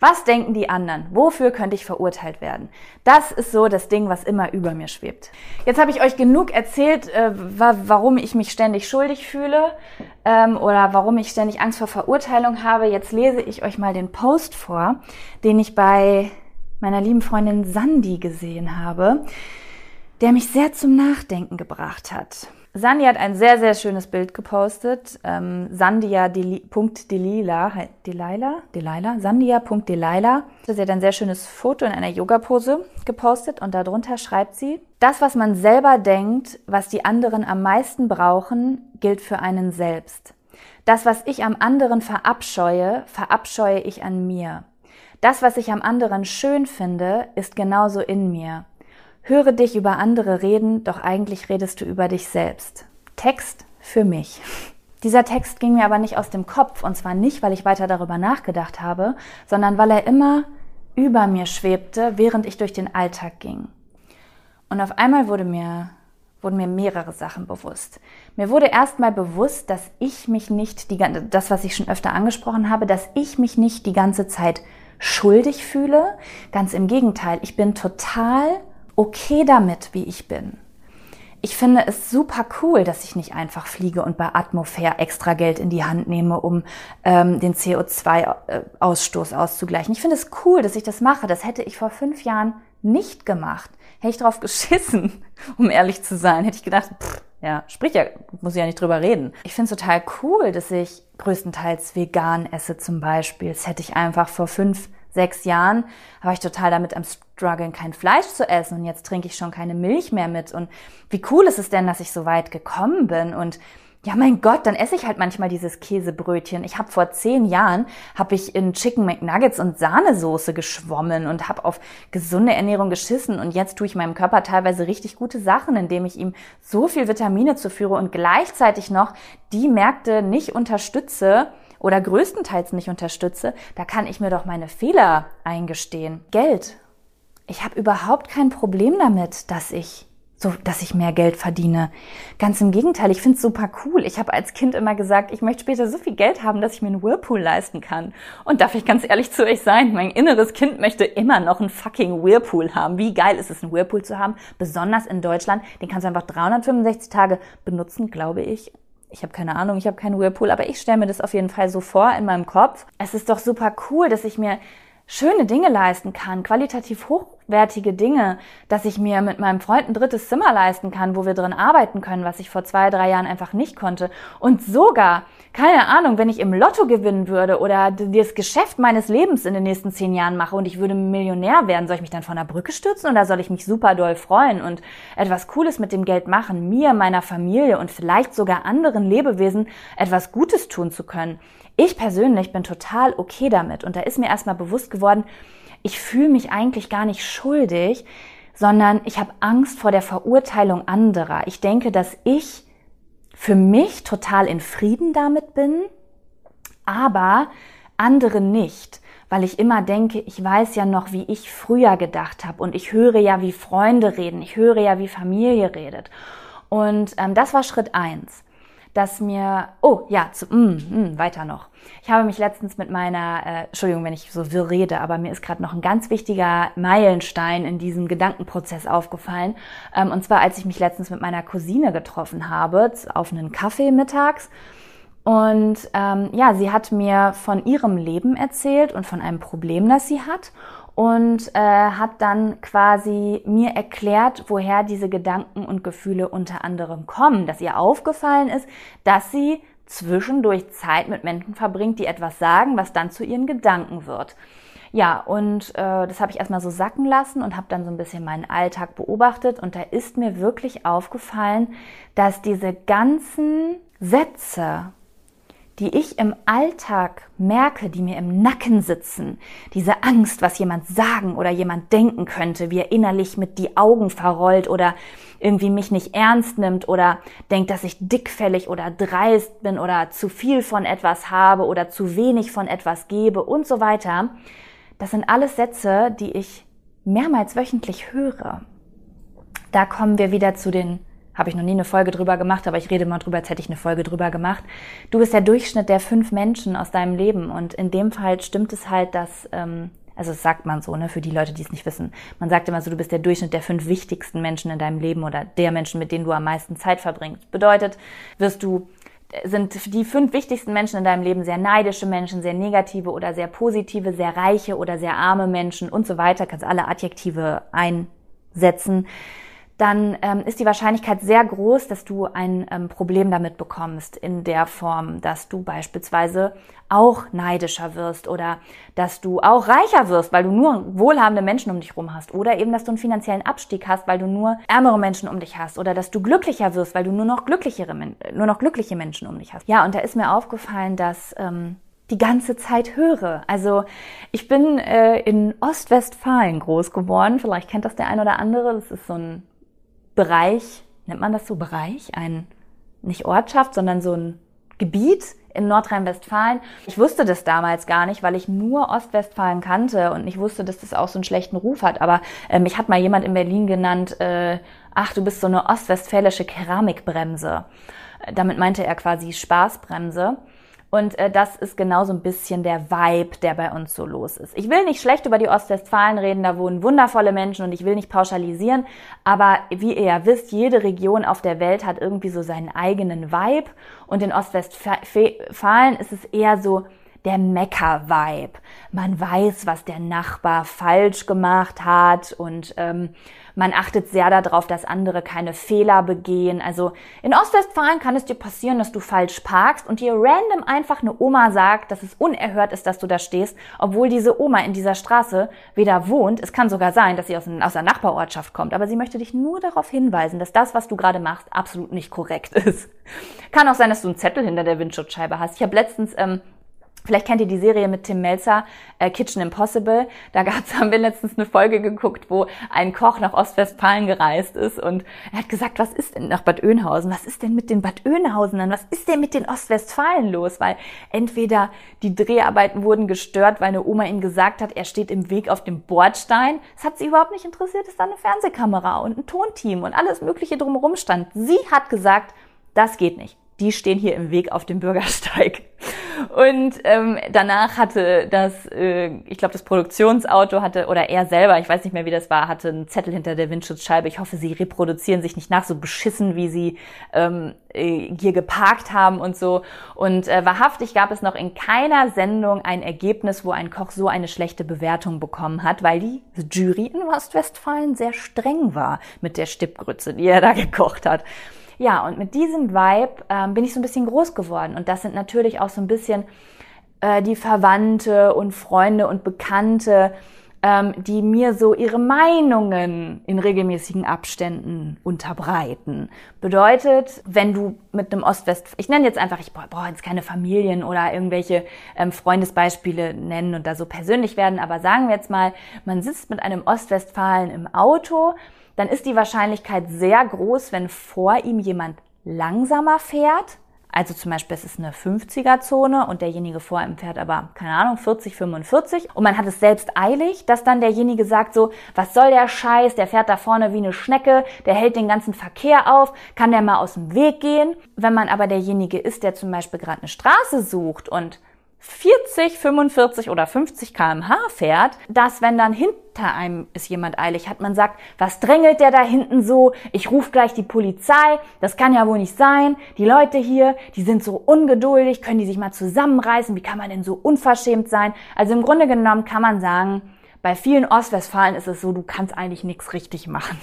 Was denken die anderen? Wofür könnte ich verurteilt werden? Das ist so das Ding, was immer über mir schwebt. Jetzt habe ich euch genug erzählt, äh, warum ich mich ständig schuldig fühle ähm, oder warum ich ständig Angst vor Verurteilung habe. Jetzt lese ich euch mal den Post vor, den ich bei meiner lieben Freundin Sandy gesehen habe der mich sehr zum Nachdenken gebracht hat. Sandy hat ein sehr, sehr schönes Bild gepostet. Ähm, Sandia.delila, Delilah, Delilah, Sandia.delilah. Sie hat ein sehr schönes Foto in einer Yoga-Pose gepostet und darunter schreibt sie, das, was man selber denkt, was die anderen am meisten brauchen, gilt für einen selbst. Das, was ich am anderen verabscheue, verabscheue ich an mir. Das, was ich am anderen schön finde, ist genauso in mir. Höre dich über andere reden, doch eigentlich redest du über dich selbst. Text für mich. Dieser Text ging mir aber nicht aus dem Kopf, und zwar nicht, weil ich weiter darüber nachgedacht habe, sondern weil er immer über mir schwebte, während ich durch den Alltag ging. Und auf einmal wurde mir, wurden mir mehrere Sachen bewusst. Mir wurde erstmal bewusst, dass ich mich nicht die das, was ich schon öfter angesprochen habe, dass ich mich nicht die ganze Zeit schuldig fühle. Ganz im Gegenteil, ich bin total okay damit, wie ich bin. Ich finde es super cool, dass ich nicht einfach fliege und bei Atmofair extra Geld in die Hand nehme, um ähm, den CO2-Ausstoß auszugleichen. Ich finde es cool, dass ich das mache. Das hätte ich vor fünf Jahren nicht gemacht. Hätte ich drauf geschissen, um ehrlich zu sein. Hätte ich gedacht, pff, ja, sprich ja, muss ich ja nicht drüber reden. Ich finde es total cool, dass ich größtenteils vegan esse zum Beispiel. Das hätte ich einfach vor fünf, sechs Jahren, war ich total damit am struggeln, kein Fleisch zu essen und jetzt trinke ich schon keine Milch mehr mit. Und wie cool ist es denn, dass ich so weit gekommen bin und ja, mein Gott, dann esse ich halt manchmal dieses Käsebrötchen. Ich habe vor zehn Jahren habe ich in Chicken McNuggets und Sahnesoße geschwommen und habe auf gesunde Ernährung geschissen und jetzt tue ich meinem Körper teilweise richtig gute Sachen, indem ich ihm so viel Vitamine zuführe und gleichzeitig noch die Märkte nicht unterstütze oder größtenteils nicht unterstütze. Da kann ich mir doch meine Fehler eingestehen. Geld ich habe überhaupt kein Problem damit, dass ich so, dass ich mehr Geld verdiene. Ganz im Gegenteil, ich finde es super cool. Ich habe als Kind immer gesagt, ich möchte später so viel Geld haben, dass ich mir einen Whirlpool leisten kann. Und darf ich ganz ehrlich zu euch sein, mein inneres Kind möchte immer noch einen fucking Whirlpool haben. Wie geil ist es, einen Whirlpool zu haben? Besonders in Deutschland. Den kannst du einfach 365 Tage benutzen, glaube ich. Ich habe keine Ahnung, ich habe keinen Whirlpool, aber ich stelle mir das auf jeden Fall so vor in meinem Kopf. Es ist doch super cool, dass ich mir schöne Dinge leisten kann, qualitativ hochwertige Dinge, dass ich mir mit meinem Freund ein drittes Zimmer leisten kann, wo wir drin arbeiten können, was ich vor zwei, drei Jahren einfach nicht konnte. Und sogar, keine Ahnung, wenn ich im Lotto gewinnen würde oder das Geschäft meines Lebens in den nächsten zehn Jahren mache und ich würde Millionär werden, soll ich mich dann von der Brücke stürzen oder soll ich mich super doll freuen und etwas Cooles mit dem Geld machen, mir, meiner Familie und vielleicht sogar anderen Lebewesen etwas Gutes tun zu können? Ich persönlich bin total okay damit und da ist mir erstmal bewusst geworden, ich fühle mich eigentlich gar nicht schuldig, sondern ich habe Angst vor der Verurteilung anderer. Ich denke, dass ich für mich total in Frieden damit bin, aber andere nicht, weil ich immer denke, ich weiß ja noch, wie ich früher gedacht habe und ich höre ja, wie Freunde reden, ich höre ja, wie Familie redet. Und ähm, das war Schritt eins dass mir, oh ja, zu, mm, mm, weiter noch. Ich habe mich letztens mit meiner, äh, Entschuldigung, wenn ich so wirr rede, aber mir ist gerade noch ein ganz wichtiger Meilenstein in diesem Gedankenprozess aufgefallen. Ähm, und zwar, als ich mich letztens mit meiner Cousine getroffen habe, auf einen Kaffee mittags. Und ähm, ja, sie hat mir von ihrem Leben erzählt und von einem Problem, das sie hat und äh, hat dann quasi mir erklärt, woher diese Gedanken und Gefühle unter anderem kommen, dass ihr aufgefallen ist, dass sie zwischendurch Zeit mit Menschen verbringt, die etwas sagen, was dann zu ihren Gedanken wird. Ja, und äh, das habe ich erstmal so sacken lassen und habe dann so ein bisschen meinen Alltag beobachtet und da ist mir wirklich aufgefallen, dass diese ganzen Sätze, die ich im Alltag merke, die mir im Nacken sitzen, diese Angst, was jemand sagen oder jemand denken könnte, wie er innerlich mit die Augen verrollt oder irgendwie mich nicht ernst nimmt oder denkt, dass ich dickfällig oder dreist bin oder zu viel von etwas habe oder zu wenig von etwas gebe und so weiter. Das sind alles Sätze, die ich mehrmals wöchentlich höre. Da kommen wir wieder zu den habe ich noch nie eine Folge drüber gemacht, aber ich rede mal drüber, als hätte ich eine Folge drüber gemacht. Du bist der Durchschnitt der fünf Menschen aus deinem Leben und in dem Fall stimmt es halt, dass, ähm, also das sagt man so, ne, für die Leute, die es nicht wissen. Man sagt immer so, du bist der Durchschnitt der fünf wichtigsten Menschen in deinem Leben oder der Menschen, mit denen du am meisten Zeit verbringst. Bedeutet, wirst du sind die fünf wichtigsten Menschen in deinem Leben sehr neidische Menschen, sehr negative oder sehr positive, sehr reiche oder sehr arme Menschen und so weiter. Kannst alle Adjektive einsetzen dann ähm, ist die Wahrscheinlichkeit sehr groß, dass du ein ähm, Problem damit bekommst in der Form, dass du beispielsweise auch neidischer wirst oder dass du auch reicher wirst, weil du nur wohlhabende Menschen um dich herum hast oder eben, dass du einen finanziellen Abstieg hast, weil du nur ärmere Menschen um dich hast oder dass du glücklicher wirst, weil du nur noch glücklichere, nur noch glückliche Menschen um dich hast. Ja, und da ist mir aufgefallen, dass ähm, die ganze Zeit höre. Also ich bin äh, in Ostwestfalen groß geworden. Vielleicht kennt das der ein oder andere. Das ist so ein Bereich, nennt man das so Bereich? Ein, nicht Ortschaft, sondern so ein Gebiet in Nordrhein-Westfalen. Ich wusste das damals gar nicht, weil ich nur Ostwestfalen kannte und ich wusste, dass das auch so einen schlechten Ruf hat. Aber äh, mich hat mal jemand in Berlin genannt, äh, ach, du bist so eine ostwestfälische Keramikbremse. Damit meinte er quasi Spaßbremse. Und äh, das ist genau so ein bisschen der Vibe, der bei uns so los ist. Ich will nicht schlecht über die Ostwestfalen reden, da wohnen wundervolle Menschen und ich will nicht pauschalisieren, aber wie ihr ja wisst, jede Region auf der Welt hat irgendwie so seinen eigenen Vibe und in Ostwestfalen ist es eher so, der Mecker-Vibe. Man weiß, was der Nachbar falsch gemacht hat und ähm, man achtet sehr darauf, dass andere keine Fehler begehen. Also in Ostwestfalen kann es dir passieren, dass du falsch parkst und dir random einfach eine Oma sagt, dass es unerhört ist, dass du da stehst, obwohl diese Oma in dieser Straße weder wohnt. Es kann sogar sein, dass sie aus, aus einer Nachbarortschaft kommt, aber sie möchte dich nur darauf hinweisen, dass das, was du gerade machst, absolut nicht korrekt ist. Kann auch sein, dass du einen Zettel hinter der Windschutzscheibe hast. Ich habe letztens ähm, Vielleicht kennt ihr die Serie mit Tim Melzer, äh, Kitchen Impossible. Da gab's, haben wir letztens eine Folge geguckt, wo ein Koch nach Ostwestfalen gereist ist und er hat gesagt, was ist denn nach Bad Oeynhausen? Was ist denn mit den Bad Oeynhausenern? Was ist denn mit den Ostwestfalen los? Weil entweder die Dreharbeiten wurden gestört, weil eine Oma ihm gesagt hat, er steht im Weg auf dem Bordstein. Das hat sie überhaupt nicht interessiert, dass da eine Fernsehkamera und ein Tonteam und alles Mögliche drumherum stand. Sie hat gesagt, das geht nicht die stehen hier im Weg auf dem Bürgersteig. Und ähm, danach hatte das, äh, ich glaube, das Produktionsauto hatte, oder er selber, ich weiß nicht mehr, wie das war, hatte einen Zettel hinter der Windschutzscheibe. Ich hoffe, sie reproduzieren sich nicht nach, so beschissen, wie sie ähm, äh, hier geparkt haben und so. Und äh, wahrhaftig gab es noch in keiner Sendung ein Ergebnis, wo ein Koch so eine schlechte Bewertung bekommen hat, weil die Jury in Ostwestfalen sehr streng war mit der Stippgrütze, die er da gekocht hat. Ja, und mit diesem Vibe ähm, bin ich so ein bisschen groß geworden. Und das sind natürlich auch so ein bisschen äh, die Verwandte und Freunde und Bekannte, ähm, die mir so ihre Meinungen in regelmäßigen Abständen unterbreiten. Bedeutet, wenn du mit einem Ostwest, ich nenne jetzt einfach, ich brauche jetzt keine Familien oder irgendwelche ähm, Freundesbeispiele nennen und da so persönlich werden, aber sagen wir jetzt mal, man sitzt mit einem Ostwestfalen im Auto, dann ist die Wahrscheinlichkeit sehr groß, wenn vor ihm jemand langsamer fährt. Also zum Beispiel, es ist eine 50er-Zone und derjenige vor ihm fährt aber, keine Ahnung, 40, 45 und man hat es selbst eilig, dass dann derjenige sagt so, was soll der Scheiß, der fährt da vorne wie eine Schnecke, der hält den ganzen Verkehr auf, kann der mal aus dem Weg gehen? Wenn man aber derjenige ist, der zum Beispiel gerade eine Straße sucht und 40, 45 oder 50 kmh fährt, dass wenn dann hinter einem ist jemand eilig hat, man sagt, was drängelt der da hinten so? Ich rufe gleich die Polizei. Das kann ja wohl nicht sein. Die Leute hier, die sind so ungeduldig. Können die sich mal zusammenreißen? Wie kann man denn so unverschämt sein? Also im Grunde genommen kann man sagen, bei vielen Ostwestfalen ist es so, du kannst eigentlich nichts richtig machen.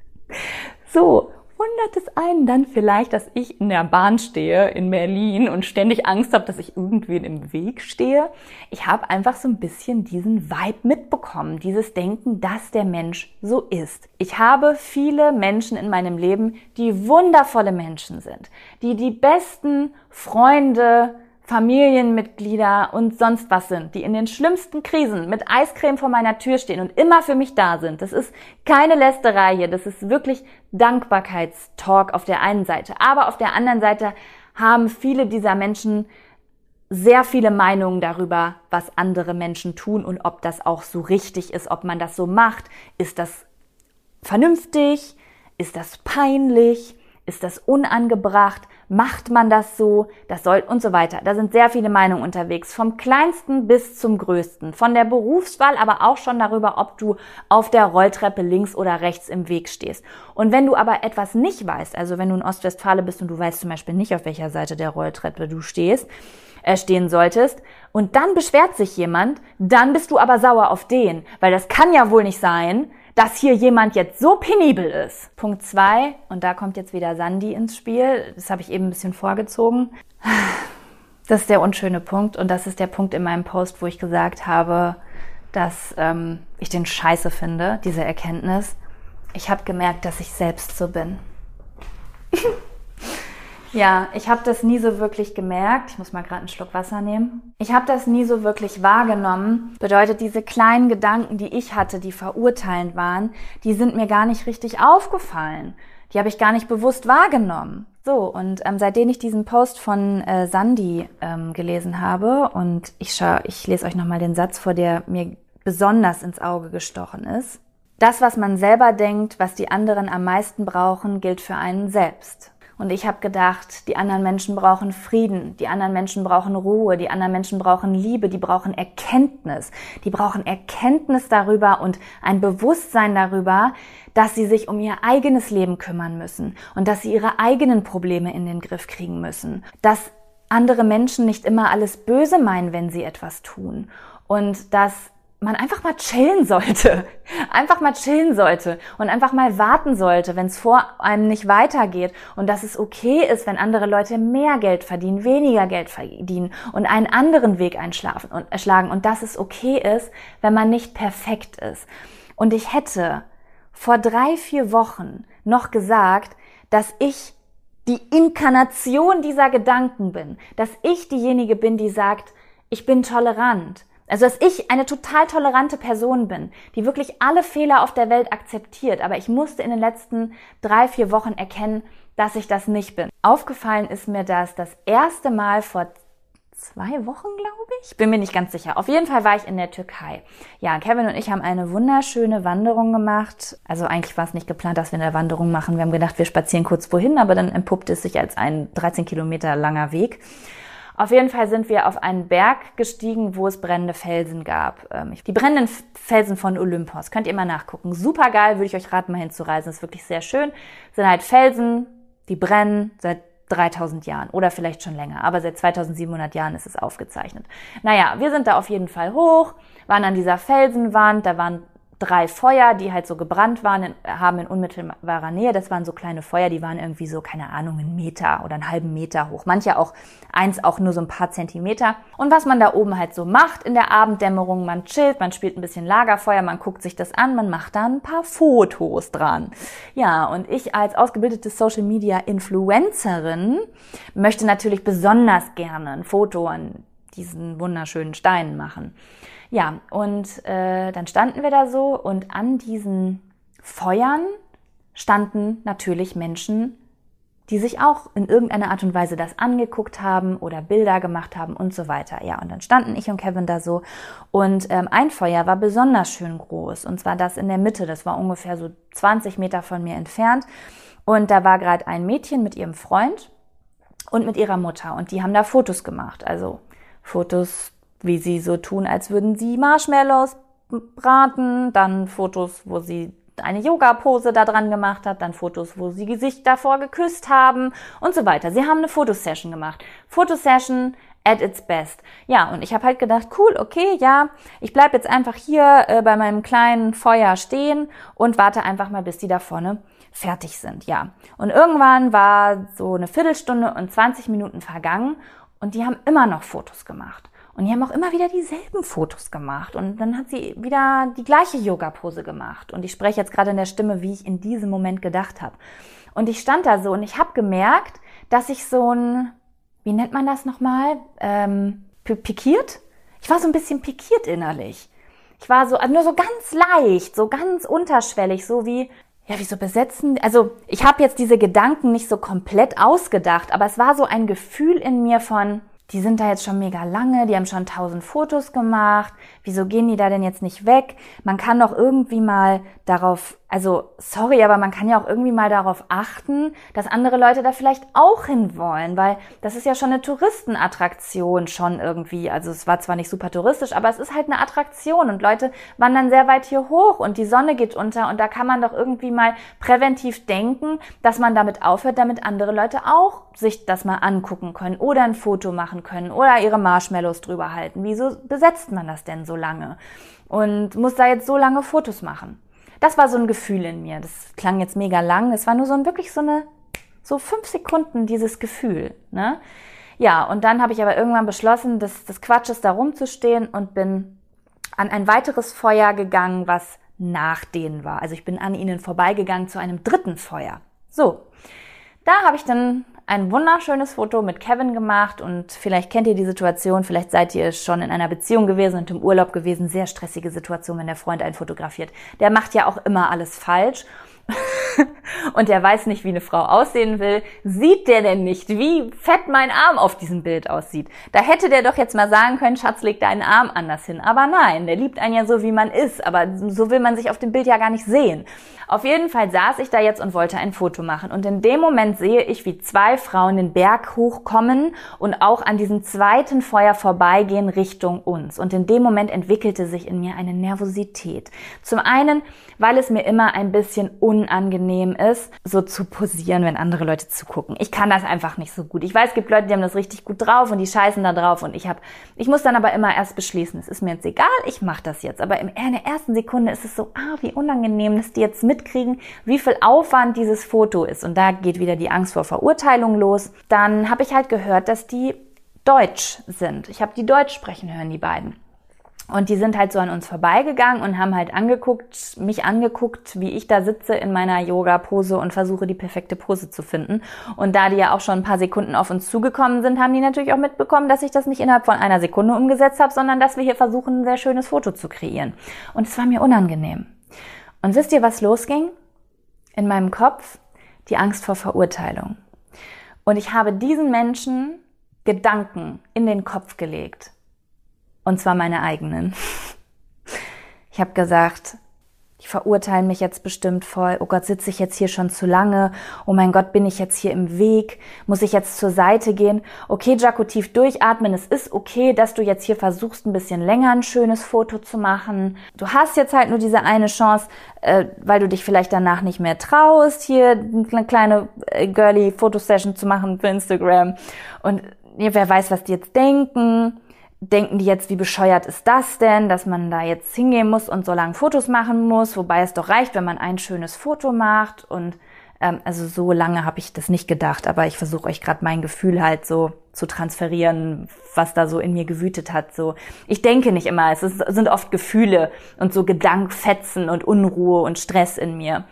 so wundert es einen dann vielleicht, dass ich in der Bahn stehe in Berlin und ständig Angst habe, dass ich irgendwen im Weg stehe. Ich habe einfach so ein bisschen diesen Vibe mitbekommen, dieses Denken, dass der Mensch so ist. Ich habe viele Menschen in meinem Leben, die wundervolle Menschen sind, die die besten Freunde, Familienmitglieder und sonst was sind, die in den schlimmsten Krisen mit Eiscreme vor meiner Tür stehen und immer für mich da sind. Das ist keine Lästerei hier, das ist wirklich Dankbarkeitstalk auf der einen Seite. Aber auf der anderen Seite haben viele dieser Menschen sehr viele Meinungen darüber, was andere Menschen tun und ob das auch so richtig ist, ob man das so macht. Ist das vernünftig? Ist das peinlich? Ist das unangebracht? Macht man das so? Das soll und so weiter. Da sind sehr viele Meinungen unterwegs. Vom kleinsten bis zum größten. Von der Berufswahl, aber auch schon darüber, ob du auf der Rolltreppe links oder rechts im Weg stehst. Und wenn du aber etwas nicht weißt, also wenn du in Ostwestfale bist und du weißt zum Beispiel nicht, auf welcher Seite der Rolltreppe du stehst, äh, stehen solltest, und dann beschwert sich jemand, dann bist du aber sauer auf den, weil das kann ja wohl nicht sein, dass hier jemand jetzt so penibel ist. Punkt zwei und da kommt jetzt wieder Sandy ins Spiel. Das habe ich eben ein bisschen vorgezogen. Das ist der unschöne Punkt und das ist der Punkt in meinem Post, wo ich gesagt habe, dass ähm, ich den Scheiße finde, diese Erkenntnis. Ich habe gemerkt, dass ich selbst so bin. Ja, ich habe das nie so wirklich gemerkt. Ich muss mal gerade einen Schluck Wasser nehmen. Ich habe das nie so wirklich wahrgenommen. Bedeutet, diese kleinen Gedanken, die ich hatte, die verurteilend waren, die sind mir gar nicht richtig aufgefallen. die habe ich gar nicht bewusst wahrgenommen. So, und ähm, seitdem ich diesen Post von äh, Sandy ähm, gelesen habe, und ich, schau, ich lese euch nochmal den Satz vor, der mir besonders ins Auge gestochen ist. Das, was man selber denkt, was die anderen am meisten brauchen, gilt für einen selbst. Und ich habe gedacht, die anderen Menschen brauchen Frieden, die anderen Menschen brauchen Ruhe, die anderen Menschen brauchen Liebe, die brauchen Erkenntnis, die brauchen Erkenntnis darüber und ein Bewusstsein darüber, dass sie sich um ihr eigenes Leben kümmern müssen und dass sie ihre eigenen Probleme in den Griff kriegen müssen, dass andere Menschen nicht immer alles böse meinen, wenn sie etwas tun. Und dass man einfach mal chillen sollte. Einfach mal chillen sollte und einfach mal warten sollte, wenn es vor einem nicht weitergeht und dass es okay ist, wenn andere Leute mehr Geld verdienen, weniger Geld verdienen und einen anderen Weg einschlafen und erschlagen und dass es okay ist, wenn man nicht perfekt ist. Und ich hätte vor drei, vier Wochen noch gesagt, dass ich die Inkarnation dieser Gedanken bin, dass ich diejenige bin, die sagt, ich bin tolerant, also, dass ich eine total tolerante Person bin, die wirklich alle Fehler auf der Welt akzeptiert. Aber ich musste in den letzten drei, vier Wochen erkennen, dass ich das nicht bin. Aufgefallen ist mir das das erste Mal vor zwei Wochen, glaube ich. Bin mir nicht ganz sicher. Auf jeden Fall war ich in der Türkei. Ja, Kevin und ich haben eine wunderschöne Wanderung gemacht. Also eigentlich war es nicht geplant, dass wir eine Wanderung machen. Wir haben gedacht, wir spazieren kurz wohin, aber dann entpuppte es sich als ein 13 Kilometer langer Weg. Auf jeden Fall sind wir auf einen Berg gestiegen, wo es brennende Felsen gab. Ähm, die brennenden Felsen von Olympos. Könnt ihr mal nachgucken. Super geil, würde ich euch raten, mal hinzureisen. ist wirklich sehr schön. Sind halt Felsen, die brennen seit 3000 Jahren oder vielleicht schon länger, aber seit 2700 Jahren ist es aufgezeichnet. Naja, wir sind da auf jeden Fall hoch, waren an dieser Felsenwand, da waren drei Feuer, die halt so gebrannt waren, haben in unmittelbarer Nähe. Das waren so kleine Feuer, die waren irgendwie so, keine Ahnung, einen Meter oder einen halben Meter hoch. Manche auch, eins auch nur so ein paar Zentimeter. Und was man da oben halt so macht in der Abenddämmerung, man chillt, man spielt ein bisschen Lagerfeuer, man guckt sich das an, man macht da ein paar Fotos dran. Ja, und ich als ausgebildete Social Media Influencerin möchte natürlich besonders gerne ein Foto an diesen wunderschönen Steinen machen. Ja, und äh, dann standen wir da so und an diesen Feuern standen natürlich Menschen, die sich auch in irgendeiner Art und Weise das angeguckt haben oder Bilder gemacht haben und so weiter. Ja, und dann standen ich und Kevin da so. Und ähm, ein Feuer war besonders schön groß. Und zwar das in der Mitte, das war ungefähr so 20 Meter von mir entfernt. Und da war gerade ein Mädchen mit ihrem Freund und mit ihrer Mutter. Und die haben da Fotos gemacht, also Fotos wie sie so tun, als würden sie Marshmallows braten, dann Fotos, wo sie eine Yoga-Pose da dran gemacht hat, dann Fotos, wo sie sich davor geküsst haben und so weiter. Sie haben eine Fotosession gemacht. Fotosession at its best. Ja, und ich habe halt gedacht, cool, okay, ja, ich bleib jetzt einfach hier äh, bei meinem kleinen Feuer stehen und warte einfach mal, bis die da vorne fertig sind. Ja, und irgendwann war so eine Viertelstunde und 20 Minuten vergangen und die haben immer noch Fotos gemacht. Und die haben auch immer wieder dieselben Fotos gemacht. Und dann hat sie wieder die gleiche Yoga-Pose gemacht. Und ich spreche jetzt gerade in der Stimme, wie ich in diesem Moment gedacht habe. Und ich stand da so und ich habe gemerkt, dass ich so ein, wie nennt man das nochmal, ähm, pikiert? Ich war so ein bisschen pikiert innerlich. Ich war so, also nur so ganz leicht, so ganz unterschwellig, so wie, ja, wieso besetzen? Also ich habe jetzt diese Gedanken nicht so komplett ausgedacht, aber es war so ein Gefühl in mir von, die sind da jetzt schon mega lange, die haben schon tausend Fotos gemacht, wieso gehen die da denn jetzt nicht weg? Man kann doch irgendwie mal darauf, also sorry, aber man kann ja auch irgendwie mal darauf achten, dass andere Leute da vielleicht auch hinwollen, weil das ist ja schon eine Touristenattraktion schon irgendwie. Also es war zwar nicht super touristisch, aber es ist halt eine Attraktion und Leute wandern sehr weit hier hoch und die Sonne geht unter und da kann man doch irgendwie mal präventiv denken, dass man damit aufhört, damit andere Leute auch sich das mal angucken können oder ein Foto machen können oder ihre Marshmallows drüber halten. Wieso besetzt man das denn so lange? Und muss da jetzt so lange Fotos machen? Das war so ein Gefühl in mir. Das klang jetzt mega lang. Es war nur so ein wirklich so eine, so fünf Sekunden dieses Gefühl, ne? Ja, und dann habe ich aber irgendwann beschlossen, dass das Quatsch ist, da rumzustehen und bin an ein weiteres Feuer gegangen, was nach denen war. Also ich bin an ihnen vorbeigegangen zu einem dritten Feuer. So, da habe ich dann ein wunderschönes Foto mit Kevin gemacht und vielleicht kennt ihr die Situation, vielleicht seid ihr schon in einer Beziehung gewesen und im Urlaub gewesen, sehr stressige Situation, wenn der Freund einen fotografiert. Der macht ja auch immer alles falsch und der weiß nicht, wie eine Frau aussehen will, sieht der denn nicht, wie fett mein Arm auf diesem Bild aussieht? Da hätte der doch jetzt mal sagen können, Schatz, leg deinen Arm anders hin. Aber nein, der liebt einen ja so, wie man ist. Aber so will man sich auf dem Bild ja gar nicht sehen. Auf jeden Fall saß ich da jetzt und wollte ein Foto machen. Und in dem Moment sehe ich, wie zwei Frauen den Berg hochkommen und auch an diesem zweiten Feuer vorbeigehen Richtung uns. Und in dem Moment entwickelte sich in mir eine Nervosität. Zum einen, weil es mir immer ein bisschen unangenehm ist, so zu posieren, wenn andere Leute zugucken. Ich kann das einfach nicht so gut. Ich weiß, es gibt Leute, die haben das richtig gut drauf und die scheißen da drauf und ich habe, ich muss dann aber immer erst beschließen, es ist mir jetzt egal, ich mache das jetzt. Aber in der ersten Sekunde ist es so, ah, wie unangenehm, dass die jetzt mitkriegen, wie viel Aufwand dieses Foto ist. Und da geht wieder die Angst vor Verurteilung los. Dann habe ich halt gehört, dass die Deutsch sind. Ich habe die Deutsch sprechen hören, die beiden. Und die sind halt so an uns vorbeigegangen und haben halt angeguckt, mich angeguckt, wie ich da sitze in meiner Yoga-Pose und versuche, die perfekte Pose zu finden. Und da die ja auch schon ein paar Sekunden auf uns zugekommen sind, haben die natürlich auch mitbekommen, dass ich das nicht innerhalb von einer Sekunde umgesetzt habe, sondern dass wir hier versuchen, ein sehr schönes Foto zu kreieren. Und es war mir unangenehm. Und wisst ihr, was losging? In meinem Kopf die Angst vor Verurteilung. Und ich habe diesen Menschen Gedanken in den Kopf gelegt und zwar meine eigenen. Ich habe gesagt, die verurteilen mich jetzt bestimmt voll. Oh Gott, sitze ich jetzt hier schon zu lange? Oh mein Gott, bin ich jetzt hier im Weg? Muss ich jetzt zur Seite gehen? Okay, Jaco, tief durchatmen. Es ist okay, dass du jetzt hier versuchst, ein bisschen länger ein schönes Foto zu machen. Du hast jetzt halt nur diese eine Chance, äh, weil du dich vielleicht danach nicht mehr traust, hier eine kleine äh, girly Fotosession zu machen für Instagram. Und ja, wer weiß, was die jetzt denken denken die jetzt, wie bescheuert ist das denn, dass man da jetzt hingehen muss und so lange Fotos machen muss, wobei es doch reicht, wenn man ein schönes Foto macht. Und ähm, also so lange habe ich das nicht gedacht, aber ich versuche euch gerade mein Gefühl halt so zu transferieren, was da so in mir gewütet hat. So, ich denke nicht immer, es ist, sind oft Gefühle und so Gedankfetzen und Unruhe und Stress in mir.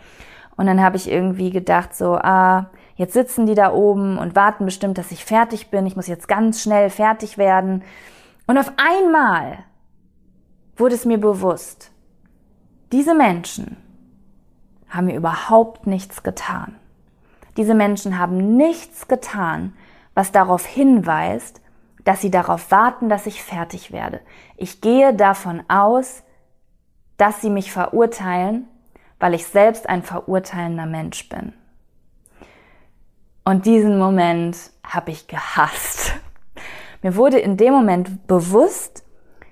Und dann habe ich irgendwie gedacht, so, ah, jetzt sitzen die da oben und warten bestimmt, dass ich fertig bin. Ich muss jetzt ganz schnell fertig werden. Und auf einmal wurde es mir bewusst, diese Menschen haben mir überhaupt nichts getan. Diese Menschen haben nichts getan, was darauf hinweist, dass sie darauf warten, dass ich fertig werde. Ich gehe davon aus, dass sie mich verurteilen, weil ich selbst ein verurteilender Mensch bin. Und diesen Moment habe ich gehasst. Mir wurde in dem Moment bewusst,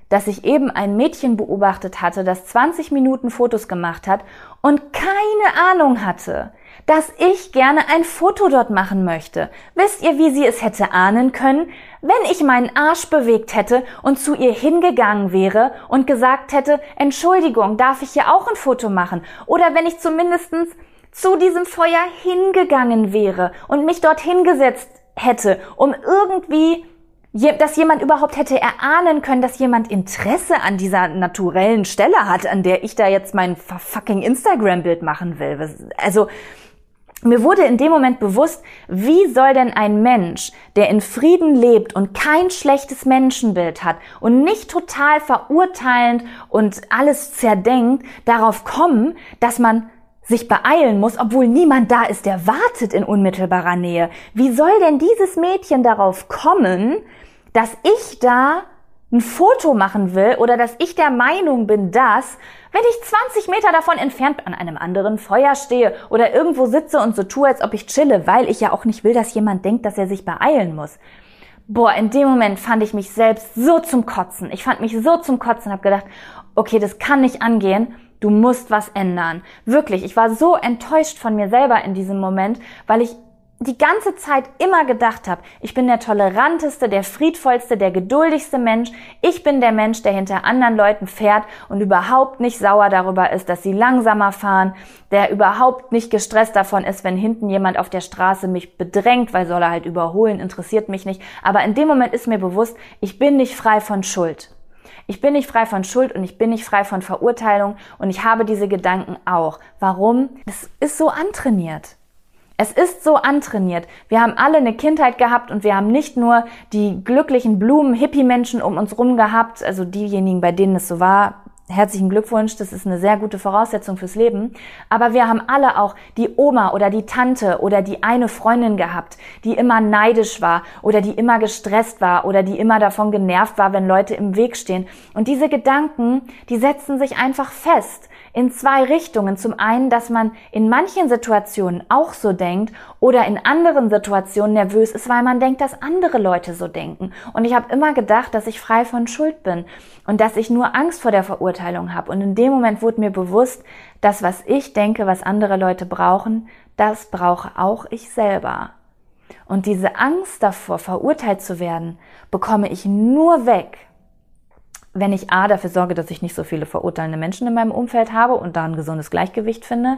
dass ich eben ein Mädchen beobachtet hatte, das 20 Minuten Fotos gemacht hat und keine Ahnung hatte, dass ich gerne ein Foto dort machen möchte. Wisst ihr, wie sie es hätte ahnen können? Wenn ich meinen Arsch bewegt hätte und zu ihr hingegangen wäre und gesagt hätte, Entschuldigung, darf ich hier auch ein Foto machen? Oder wenn ich zumindestens zu diesem Feuer hingegangen wäre und mich dort hingesetzt hätte, um irgendwie dass jemand überhaupt hätte erahnen können, dass jemand Interesse an dieser naturellen Stelle hat, an der ich da jetzt mein fucking Instagram-Bild machen will. Also, mir wurde in dem Moment bewusst, wie soll denn ein Mensch, der in Frieden lebt und kein schlechtes Menschenbild hat und nicht total verurteilend und alles zerdenkt, darauf kommen, dass man sich beeilen muss, obwohl niemand da ist, der wartet in unmittelbarer Nähe. Wie soll denn dieses Mädchen darauf kommen, dass ich da ein Foto machen will oder dass ich der Meinung bin, dass, wenn ich 20 Meter davon entfernt an einem anderen Feuer stehe oder irgendwo sitze und so tue, als ob ich chille, weil ich ja auch nicht will, dass jemand denkt, dass er sich beeilen muss. Boah, in dem Moment fand ich mich selbst so zum Kotzen. Ich fand mich so zum Kotzen, habe gedacht, okay, das kann nicht angehen. Du musst was ändern. Wirklich, ich war so enttäuscht von mir selber in diesem Moment, weil ich die ganze Zeit immer gedacht habe, ich bin der toleranteste, der friedvollste, der geduldigste Mensch. Ich bin der Mensch, der hinter anderen Leuten fährt und überhaupt nicht sauer darüber ist, dass sie langsamer fahren, der überhaupt nicht gestresst davon ist, wenn hinten jemand auf der Straße mich bedrängt, weil soll er halt überholen, interessiert mich nicht. Aber in dem Moment ist mir bewusst, ich bin nicht frei von Schuld. Ich bin nicht frei von Schuld und ich bin nicht frei von Verurteilung und ich habe diese Gedanken auch. Warum? Es ist so antrainiert. Es ist so antrainiert. Wir haben alle eine Kindheit gehabt und wir haben nicht nur die glücklichen Blumen, Hippie-Menschen um uns rum gehabt, also diejenigen, bei denen es so war, herzlichen Glückwunsch, das ist eine sehr gute Voraussetzung fürs Leben. Aber wir haben alle auch die Oma oder die Tante oder die eine Freundin gehabt, die immer neidisch war oder die immer gestresst war oder die immer davon genervt war, wenn Leute im Weg stehen. Und diese Gedanken, die setzen sich einfach fest in zwei Richtungen. Zum einen, dass man in manchen Situationen auch so denkt oder in anderen Situationen nervös ist, weil man denkt, dass andere Leute so denken. Und ich habe immer gedacht, dass ich frei von Schuld bin und dass ich nur Angst vor der Verurteilung habe. Und in dem Moment wurde mir bewusst, dass was ich denke, was andere Leute brauchen, das brauche auch ich selber. Und diese Angst davor, verurteilt zu werden, bekomme ich nur weg, wenn ich A dafür sorge, dass ich nicht so viele verurteilende Menschen in meinem Umfeld habe und da ein gesundes Gleichgewicht finde,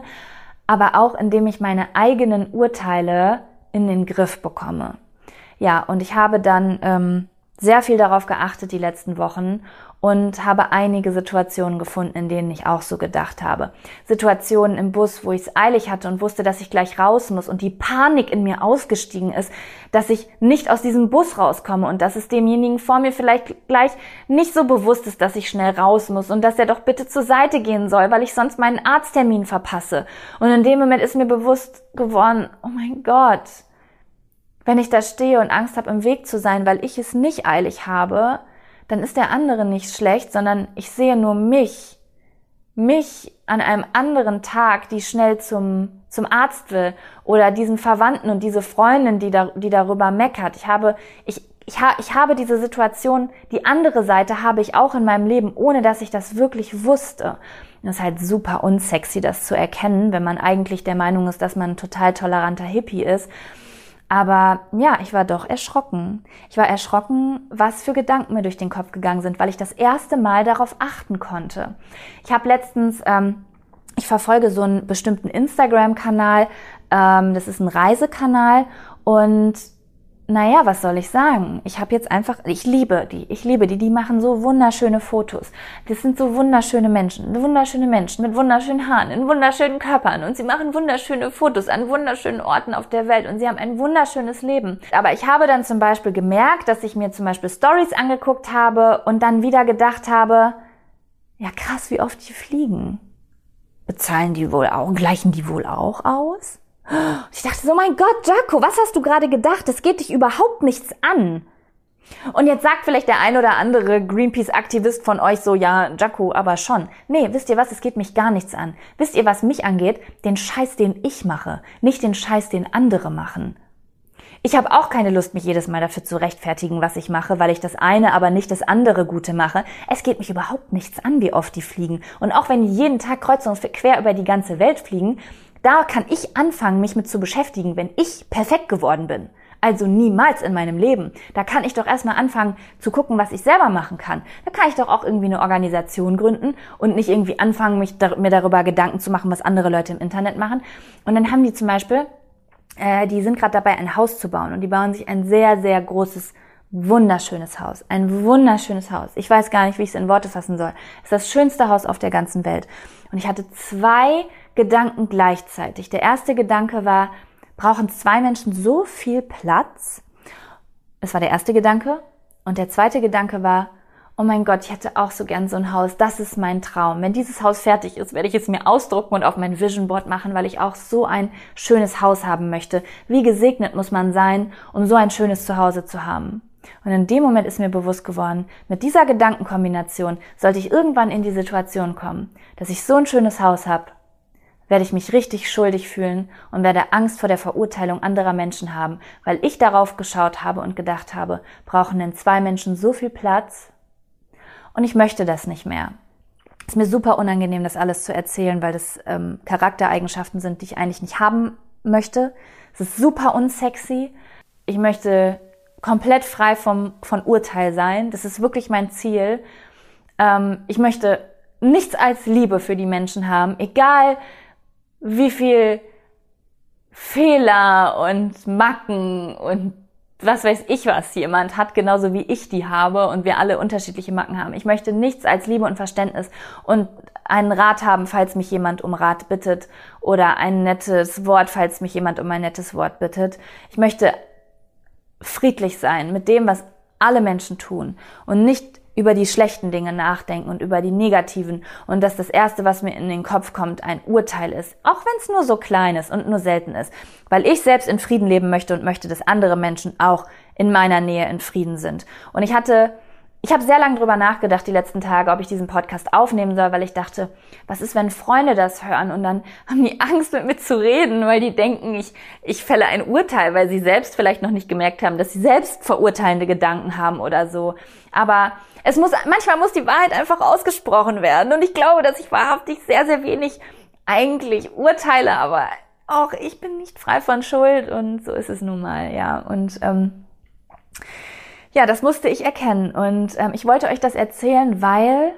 aber auch indem ich meine eigenen Urteile in den Griff bekomme. Ja, und ich habe dann ähm, sehr viel darauf geachtet die letzten Wochen und habe einige Situationen gefunden, in denen ich auch so gedacht habe. Situationen im Bus, wo ich es eilig hatte und wusste, dass ich gleich raus muss und die Panik in mir ausgestiegen ist, dass ich nicht aus diesem Bus rauskomme und dass es demjenigen vor mir vielleicht gleich nicht so bewusst ist, dass ich schnell raus muss und dass er doch bitte zur Seite gehen soll, weil ich sonst meinen Arzttermin verpasse. Und in dem Moment ist mir bewusst geworden, oh mein Gott, wenn ich da stehe und Angst habe, im Weg zu sein, weil ich es nicht eilig habe, dann ist der andere nicht schlecht, sondern ich sehe nur mich, mich an einem anderen Tag, die schnell zum, zum Arzt will oder diesen Verwandten und diese Freundin, die, da, die darüber meckert. Ich habe, ich, ich, ha, ich habe diese Situation, die andere Seite habe ich auch in meinem Leben, ohne dass ich das wirklich wusste. Das ist halt super unsexy, das zu erkennen, wenn man eigentlich der Meinung ist, dass man ein total toleranter Hippie ist aber ja, ich war doch erschrocken. Ich war erschrocken, was für Gedanken mir durch den Kopf gegangen sind, weil ich das erste Mal darauf achten konnte. Ich habe letztens, ähm, ich verfolge so einen bestimmten Instagram-Kanal, ähm, das ist ein Reisekanal und naja, was soll ich sagen? Ich habe jetzt einfach, ich liebe die, ich liebe die, die machen so wunderschöne Fotos. Das sind so wunderschöne Menschen, wunderschöne Menschen mit wunderschönen Haaren, in wunderschönen Körpern und sie machen wunderschöne Fotos an wunderschönen Orten auf der Welt und sie haben ein wunderschönes Leben. Aber ich habe dann zum Beispiel gemerkt, dass ich mir zum Beispiel Stories angeguckt habe und dann wieder gedacht habe, ja krass, wie oft die fliegen. Bezahlen die wohl auch, gleichen die wohl auch aus? Ich dachte so, mein Gott, Jaco, was hast du gerade gedacht? Das geht dich überhaupt nichts an. Und jetzt sagt vielleicht der ein oder andere Greenpeace-Aktivist von euch so, ja, Jaco, aber schon. Nee, wisst ihr was, es geht mich gar nichts an. Wisst ihr, was mich angeht? Den Scheiß, den ich mache, nicht den Scheiß, den andere machen. Ich habe auch keine Lust, mich jedes Mal dafür zu rechtfertigen, was ich mache, weil ich das eine, aber nicht das andere Gute mache. Es geht mich überhaupt nichts an, wie oft die fliegen. Und auch wenn die jeden Tag kreuz und quer über die ganze Welt fliegen, da kann ich anfangen, mich mit zu beschäftigen, wenn ich perfekt geworden bin. Also niemals in meinem Leben. Da kann ich doch erstmal anfangen zu gucken, was ich selber machen kann. Da kann ich doch auch irgendwie eine Organisation gründen und nicht irgendwie anfangen, mich da, mir darüber Gedanken zu machen, was andere Leute im Internet machen. Und dann haben die zum Beispiel, äh, die sind gerade dabei, ein Haus zu bauen und die bauen sich ein sehr, sehr großes wunderschönes Haus. Ein wunderschönes Haus. Ich weiß gar nicht, wie ich es in Worte fassen soll. Es ist das schönste Haus auf der ganzen Welt. Und ich hatte zwei Gedanken gleichzeitig. Der erste Gedanke war, brauchen zwei Menschen so viel Platz? Das war der erste Gedanke. Und der zweite Gedanke war, oh mein Gott, ich hätte auch so gern so ein Haus. Das ist mein Traum. Wenn dieses Haus fertig ist, werde ich es mir ausdrucken und auf mein Vision Board machen, weil ich auch so ein schönes Haus haben möchte. Wie gesegnet muss man sein, um so ein schönes Zuhause zu haben? Und in dem Moment ist mir bewusst geworden, mit dieser Gedankenkombination sollte ich irgendwann in die Situation kommen, dass ich so ein schönes Haus habe werde ich mich richtig schuldig fühlen und werde Angst vor der Verurteilung anderer Menschen haben, weil ich darauf geschaut habe und gedacht habe, brauchen denn zwei Menschen so viel Platz? Und ich möchte das nicht mehr. Es ist mir super unangenehm, das alles zu erzählen, weil das ähm, Charaktereigenschaften sind, die ich eigentlich nicht haben möchte. Es ist super unsexy. Ich möchte komplett frei vom, von Urteil sein. Das ist wirklich mein Ziel. Ähm, ich möchte nichts als Liebe für die Menschen haben, egal wie viel Fehler und Macken und was weiß ich was jemand hat, genauso wie ich die habe und wir alle unterschiedliche Macken haben. Ich möchte nichts als Liebe und Verständnis und einen Rat haben, falls mich jemand um Rat bittet oder ein nettes Wort, falls mich jemand um ein nettes Wort bittet. Ich möchte friedlich sein mit dem, was alle Menschen tun und nicht über die schlechten Dinge nachdenken und über die negativen. Und dass das Erste, was mir in den Kopf kommt, ein Urteil ist, auch wenn es nur so klein ist und nur selten ist, weil ich selbst in Frieden leben möchte und möchte, dass andere Menschen auch in meiner Nähe in Frieden sind. Und ich hatte ich habe sehr lange drüber nachgedacht die letzten Tage, ob ich diesen Podcast aufnehmen soll, weil ich dachte, was ist, wenn Freunde das hören und dann haben die Angst, mit mir zu reden, weil die denken, ich, ich fälle ein Urteil, weil sie selbst vielleicht noch nicht gemerkt haben, dass sie selbst verurteilende Gedanken haben oder so. Aber es muss, manchmal muss die Wahrheit einfach ausgesprochen werden und ich glaube, dass ich wahrhaftig sehr, sehr wenig eigentlich urteile, aber auch ich bin nicht frei von Schuld und so ist es nun mal, ja. Und ähm, ja, das musste ich erkennen. Und ähm, ich wollte euch das erzählen, weil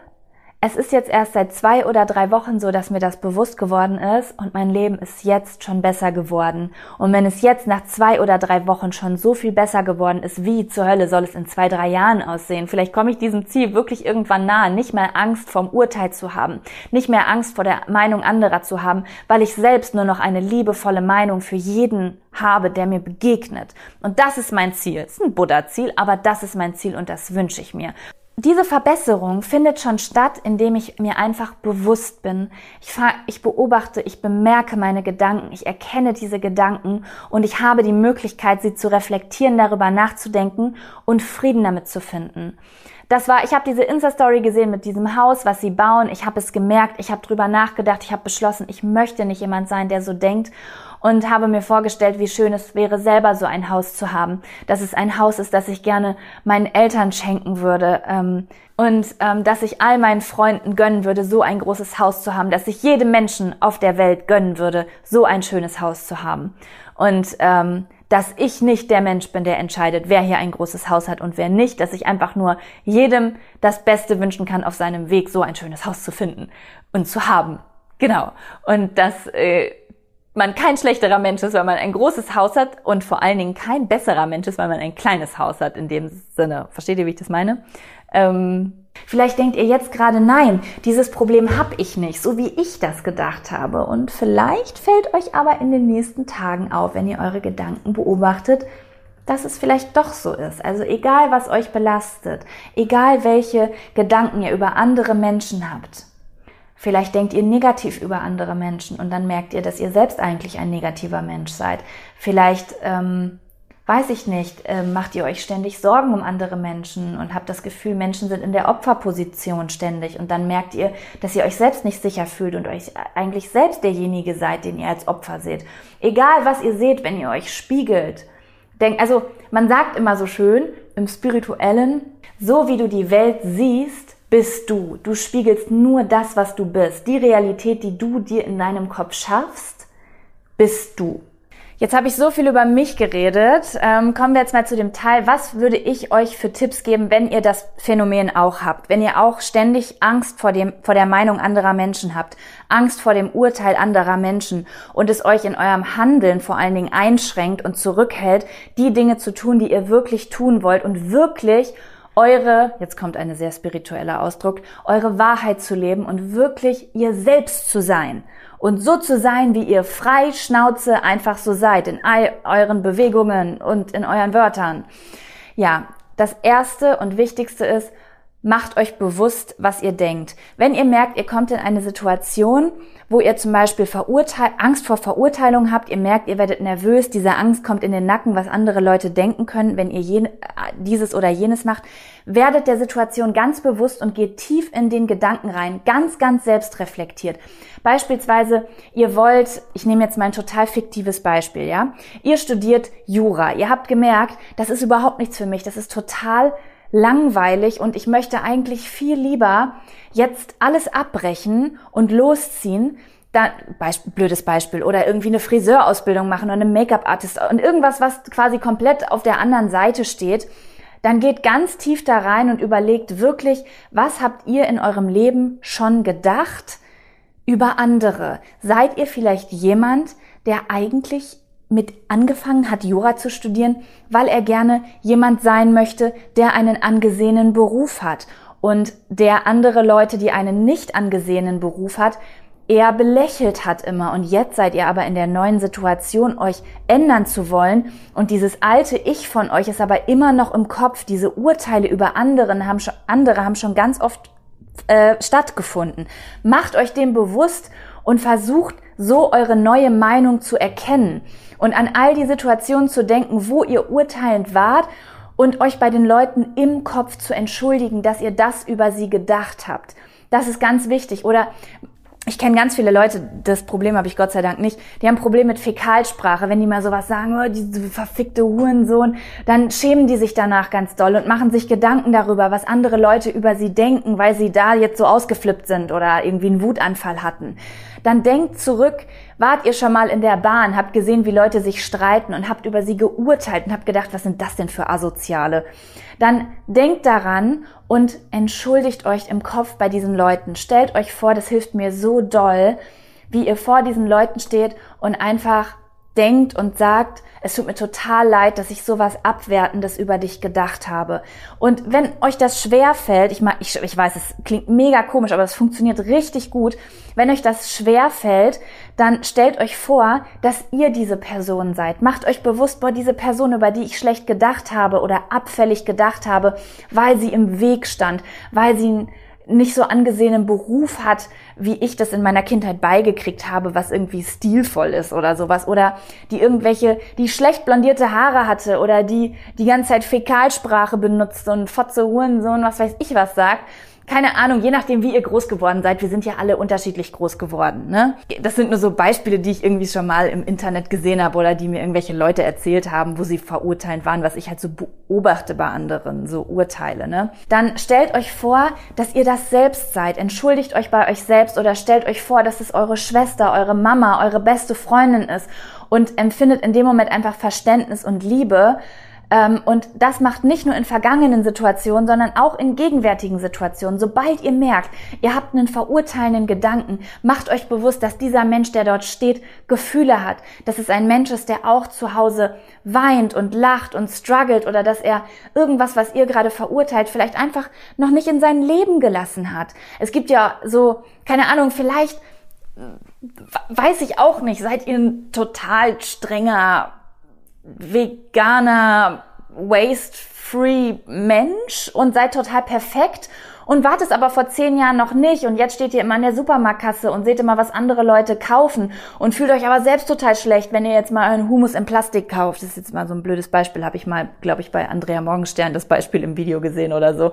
es ist jetzt erst seit zwei oder drei Wochen so, dass mir das bewusst geworden ist und mein Leben ist jetzt schon besser geworden. Und wenn es jetzt nach zwei oder drei Wochen schon so viel besser geworden ist, wie zur Hölle soll es in zwei, drei Jahren aussehen? Vielleicht komme ich diesem Ziel wirklich irgendwann nahe, nicht mehr Angst vom Urteil zu haben, nicht mehr Angst vor der Meinung anderer zu haben, weil ich selbst nur noch eine liebevolle Meinung für jeden habe, der mir begegnet. Und das ist mein Ziel. Es ist ein Buddha-Ziel, aber das ist mein Ziel und das wünsche ich mir diese Verbesserung findet schon statt, indem ich mir einfach bewusst bin. Ich, ich, beobachte, ich bemerke meine Gedanken, ich erkenne diese Gedanken und ich habe die Möglichkeit, sie zu reflektieren, darüber nachzudenken und Frieden damit zu finden. Das war, ich habe diese Insta-Story gesehen mit diesem Haus, was sie bauen. Ich habe es gemerkt, ich habe drüber nachgedacht, ich habe beschlossen, ich möchte nicht jemand sein, der so denkt und habe mir vorgestellt, wie schön es wäre, selber so ein Haus zu haben. Dass es ein Haus ist, das ich gerne meinen Eltern schenken würde. Ähm, und ähm, dass ich all meinen Freunden gönnen würde, so ein großes Haus zu haben, dass ich jedem Menschen auf der Welt gönnen würde, so ein schönes Haus zu haben. Und ähm, dass ich nicht der Mensch bin, der entscheidet, wer hier ein großes Haus hat und wer nicht, dass ich einfach nur jedem das Beste wünschen kann, auf seinem Weg so ein schönes Haus zu finden und zu haben. Genau. Und das äh, man kein schlechterer Mensch ist, weil man ein großes Haus hat und vor allen Dingen kein besserer Mensch ist, weil man ein kleines Haus hat in dem Sinne. Versteht ihr, wie ich das meine? Ähm, vielleicht denkt ihr jetzt gerade, nein, dieses Problem habe ich nicht, so wie ich das gedacht habe. Und vielleicht fällt euch aber in den nächsten Tagen auf, wenn ihr eure Gedanken beobachtet, dass es vielleicht doch so ist. Also egal, was euch belastet, egal welche Gedanken ihr über andere Menschen habt, Vielleicht denkt ihr negativ über andere Menschen und dann merkt ihr, dass ihr selbst eigentlich ein negativer Mensch seid. Vielleicht, ähm, weiß ich nicht, äh, macht ihr euch ständig Sorgen um andere Menschen und habt das Gefühl, Menschen sind in der Opferposition ständig und dann merkt ihr, dass ihr euch selbst nicht sicher fühlt und euch eigentlich selbst derjenige seid, den ihr als Opfer seht. Egal, was ihr seht, wenn ihr euch spiegelt. Denkt, also man sagt immer so schön im spirituellen, so wie du die Welt siehst, bist du. Du spiegelst nur das, was du bist. Die Realität, die du dir in deinem Kopf schaffst, bist du. Jetzt habe ich so viel über mich geredet. Ähm, kommen wir jetzt mal zu dem Teil, was würde ich euch für Tipps geben, wenn ihr das Phänomen auch habt, wenn ihr auch ständig Angst vor, dem, vor der Meinung anderer Menschen habt, Angst vor dem Urteil anderer Menschen und es euch in eurem Handeln vor allen Dingen einschränkt und zurückhält, die Dinge zu tun, die ihr wirklich tun wollt und wirklich eure, jetzt kommt eine sehr spiritueller Ausdruck, eure Wahrheit zu leben und wirklich ihr selbst zu sein. Und so zu sein, wie ihr frei Schnauze einfach so seid, in euren Bewegungen und in euren Wörtern. Ja, das erste und wichtigste ist, macht euch bewusst, was ihr denkt. Wenn ihr merkt, ihr kommt in eine Situation, wo ihr zum Beispiel Verurteil Angst vor Verurteilung habt, ihr merkt, ihr werdet nervös, diese Angst kommt in den Nacken, was andere Leute denken können, wenn ihr jen, dieses oder jenes macht, werdet der Situation ganz bewusst und geht tief in den Gedanken rein, ganz, ganz selbstreflektiert. Beispielsweise, ihr wollt, ich nehme jetzt mal ein total fiktives Beispiel, ja, ihr studiert Jura, ihr habt gemerkt, das ist überhaupt nichts für mich, das ist total langweilig und ich möchte eigentlich viel lieber jetzt alles abbrechen und losziehen, da, Beispiel, blödes Beispiel, oder irgendwie eine Friseurausbildung machen oder eine Make-up-Artist und irgendwas, was quasi komplett auf der anderen Seite steht, dann geht ganz tief da rein und überlegt wirklich, was habt ihr in eurem Leben schon gedacht über andere? Seid ihr vielleicht jemand, der eigentlich mit angefangen hat, Jura zu studieren, weil er gerne jemand sein möchte, der einen angesehenen Beruf hat und der andere Leute, die einen nicht angesehenen Beruf hat, eher belächelt hat immer. Und jetzt seid ihr aber in der neuen Situation, euch ändern zu wollen. Und dieses alte Ich von euch ist aber immer noch im Kopf. Diese Urteile über anderen haben schon, andere haben schon ganz oft äh, stattgefunden. Macht euch dem bewusst und versucht so eure neue Meinung zu erkennen und an all die Situationen zu denken, wo ihr urteilend wart und euch bei den Leuten im Kopf zu entschuldigen, dass ihr das über sie gedacht habt. Das ist ganz wichtig. Oder ich kenne ganz viele Leute, das Problem habe ich Gott sei Dank nicht, die haben ein Problem mit Fäkalsprache. Wenn die mal sowas sagen, oh, diese verfickte Hurensohn, dann schämen die sich danach ganz doll und machen sich Gedanken darüber, was andere Leute über sie denken, weil sie da jetzt so ausgeflippt sind oder irgendwie einen Wutanfall hatten. Dann denkt zurück, wart ihr schon mal in der Bahn, habt gesehen, wie Leute sich streiten und habt über sie geurteilt und habt gedacht, was sind das denn für Asoziale? Dann denkt daran und entschuldigt euch im Kopf bei diesen Leuten. Stellt euch vor, das hilft mir so doll, wie ihr vor diesen Leuten steht und einfach denkt und sagt, es tut mir total leid, dass ich sowas Abwertendes über dich gedacht habe. Und wenn euch das schwer fällt, ich, ich, ich weiß, es klingt mega komisch, aber es funktioniert richtig gut. Wenn euch das schwer fällt, dann stellt euch vor, dass ihr diese Person seid. Macht euch bewusst, boah, diese Person, über die ich schlecht gedacht habe oder abfällig gedacht habe, weil sie im Weg stand, weil sie nicht so angesehenen Beruf hat, wie ich das in meiner Kindheit beigekriegt habe, was irgendwie stilvoll ist oder sowas. Oder die irgendwelche, die schlecht blondierte Haare hatte oder die die ganze Zeit Fäkalsprache benutzt und Fotze Hurensohn, was weiß ich was sagt keine Ahnung, je nachdem, wie ihr groß geworden seid, wir sind ja alle unterschiedlich groß geworden. Ne? Das sind nur so Beispiele, die ich irgendwie schon mal im Internet gesehen habe oder die mir irgendwelche Leute erzählt haben, wo sie verurteilt waren, was ich halt so beobachte bei anderen, so Urteile. Ne? Dann stellt euch vor, dass ihr das selbst seid. Entschuldigt euch bei euch selbst oder stellt euch vor, dass es eure Schwester, eure Mama, eure beste Freundin ist und empfindet in dem Moment einfach Verständnis und Liebe und das macht nicht nur in vergangenen Situationen, sondern auch in gegenwärtigen Situationen. Sobald ihr merkt, ihr habt einen verurteilenden Gedanken, macht euch bewusst, dass dieser Mensch, der dort steht, Gefühle hat, dass es ein Mensch ist, der auch zu Hause weint und lacht und struggelt oder dass er irgendwas, was ihr gerade verurteilt, vielleicht einfach noch nicht in sein Leben gelassen hat. Es gibt ja so, keine Ahnung, vielleicht weiß ich auch nicht, seid ihr ein total strenger veganer, waste-free Mensch und seid total perfekt und wart es aber vor zehn Jahren noch nicht und jetzt steht ihr immer in der Supermarktkasse und seht immer, was andere Leute kaufen und fühlt euch aber selbst total schlecht, wenn ihr jetzt mal einen Humus in Plastik kauft. Das ist jetzt mal so ein blödes Beispiel, habe ich mal, glaube ich, bei Andrea Morgenstern das Beispiel im Video gesehen oder so.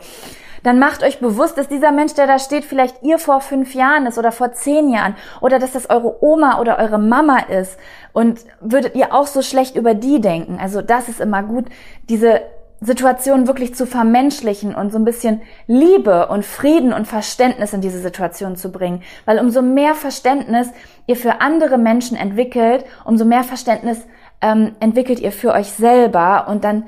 Dann macht euch bewusst, dass dieser Mensch, der da steht, vielleicht ihr vor fünf Jahren ist oder vor zehn Jahren oder dass das eure Oma oder eure Mama ist und würdet ihr auch so schlecht über die denken. Also das ist immer gut, diese Situation wirklich zu vermenschlichen und so ein bisschen Liebe und Frieden und Verständnis in diese Situation zu bringen. Weil umso mehr Verständnis ihr für andere Menschen entwickelt, umso mehr Verständnis ähm, entwickelt ihr für euch selber und dann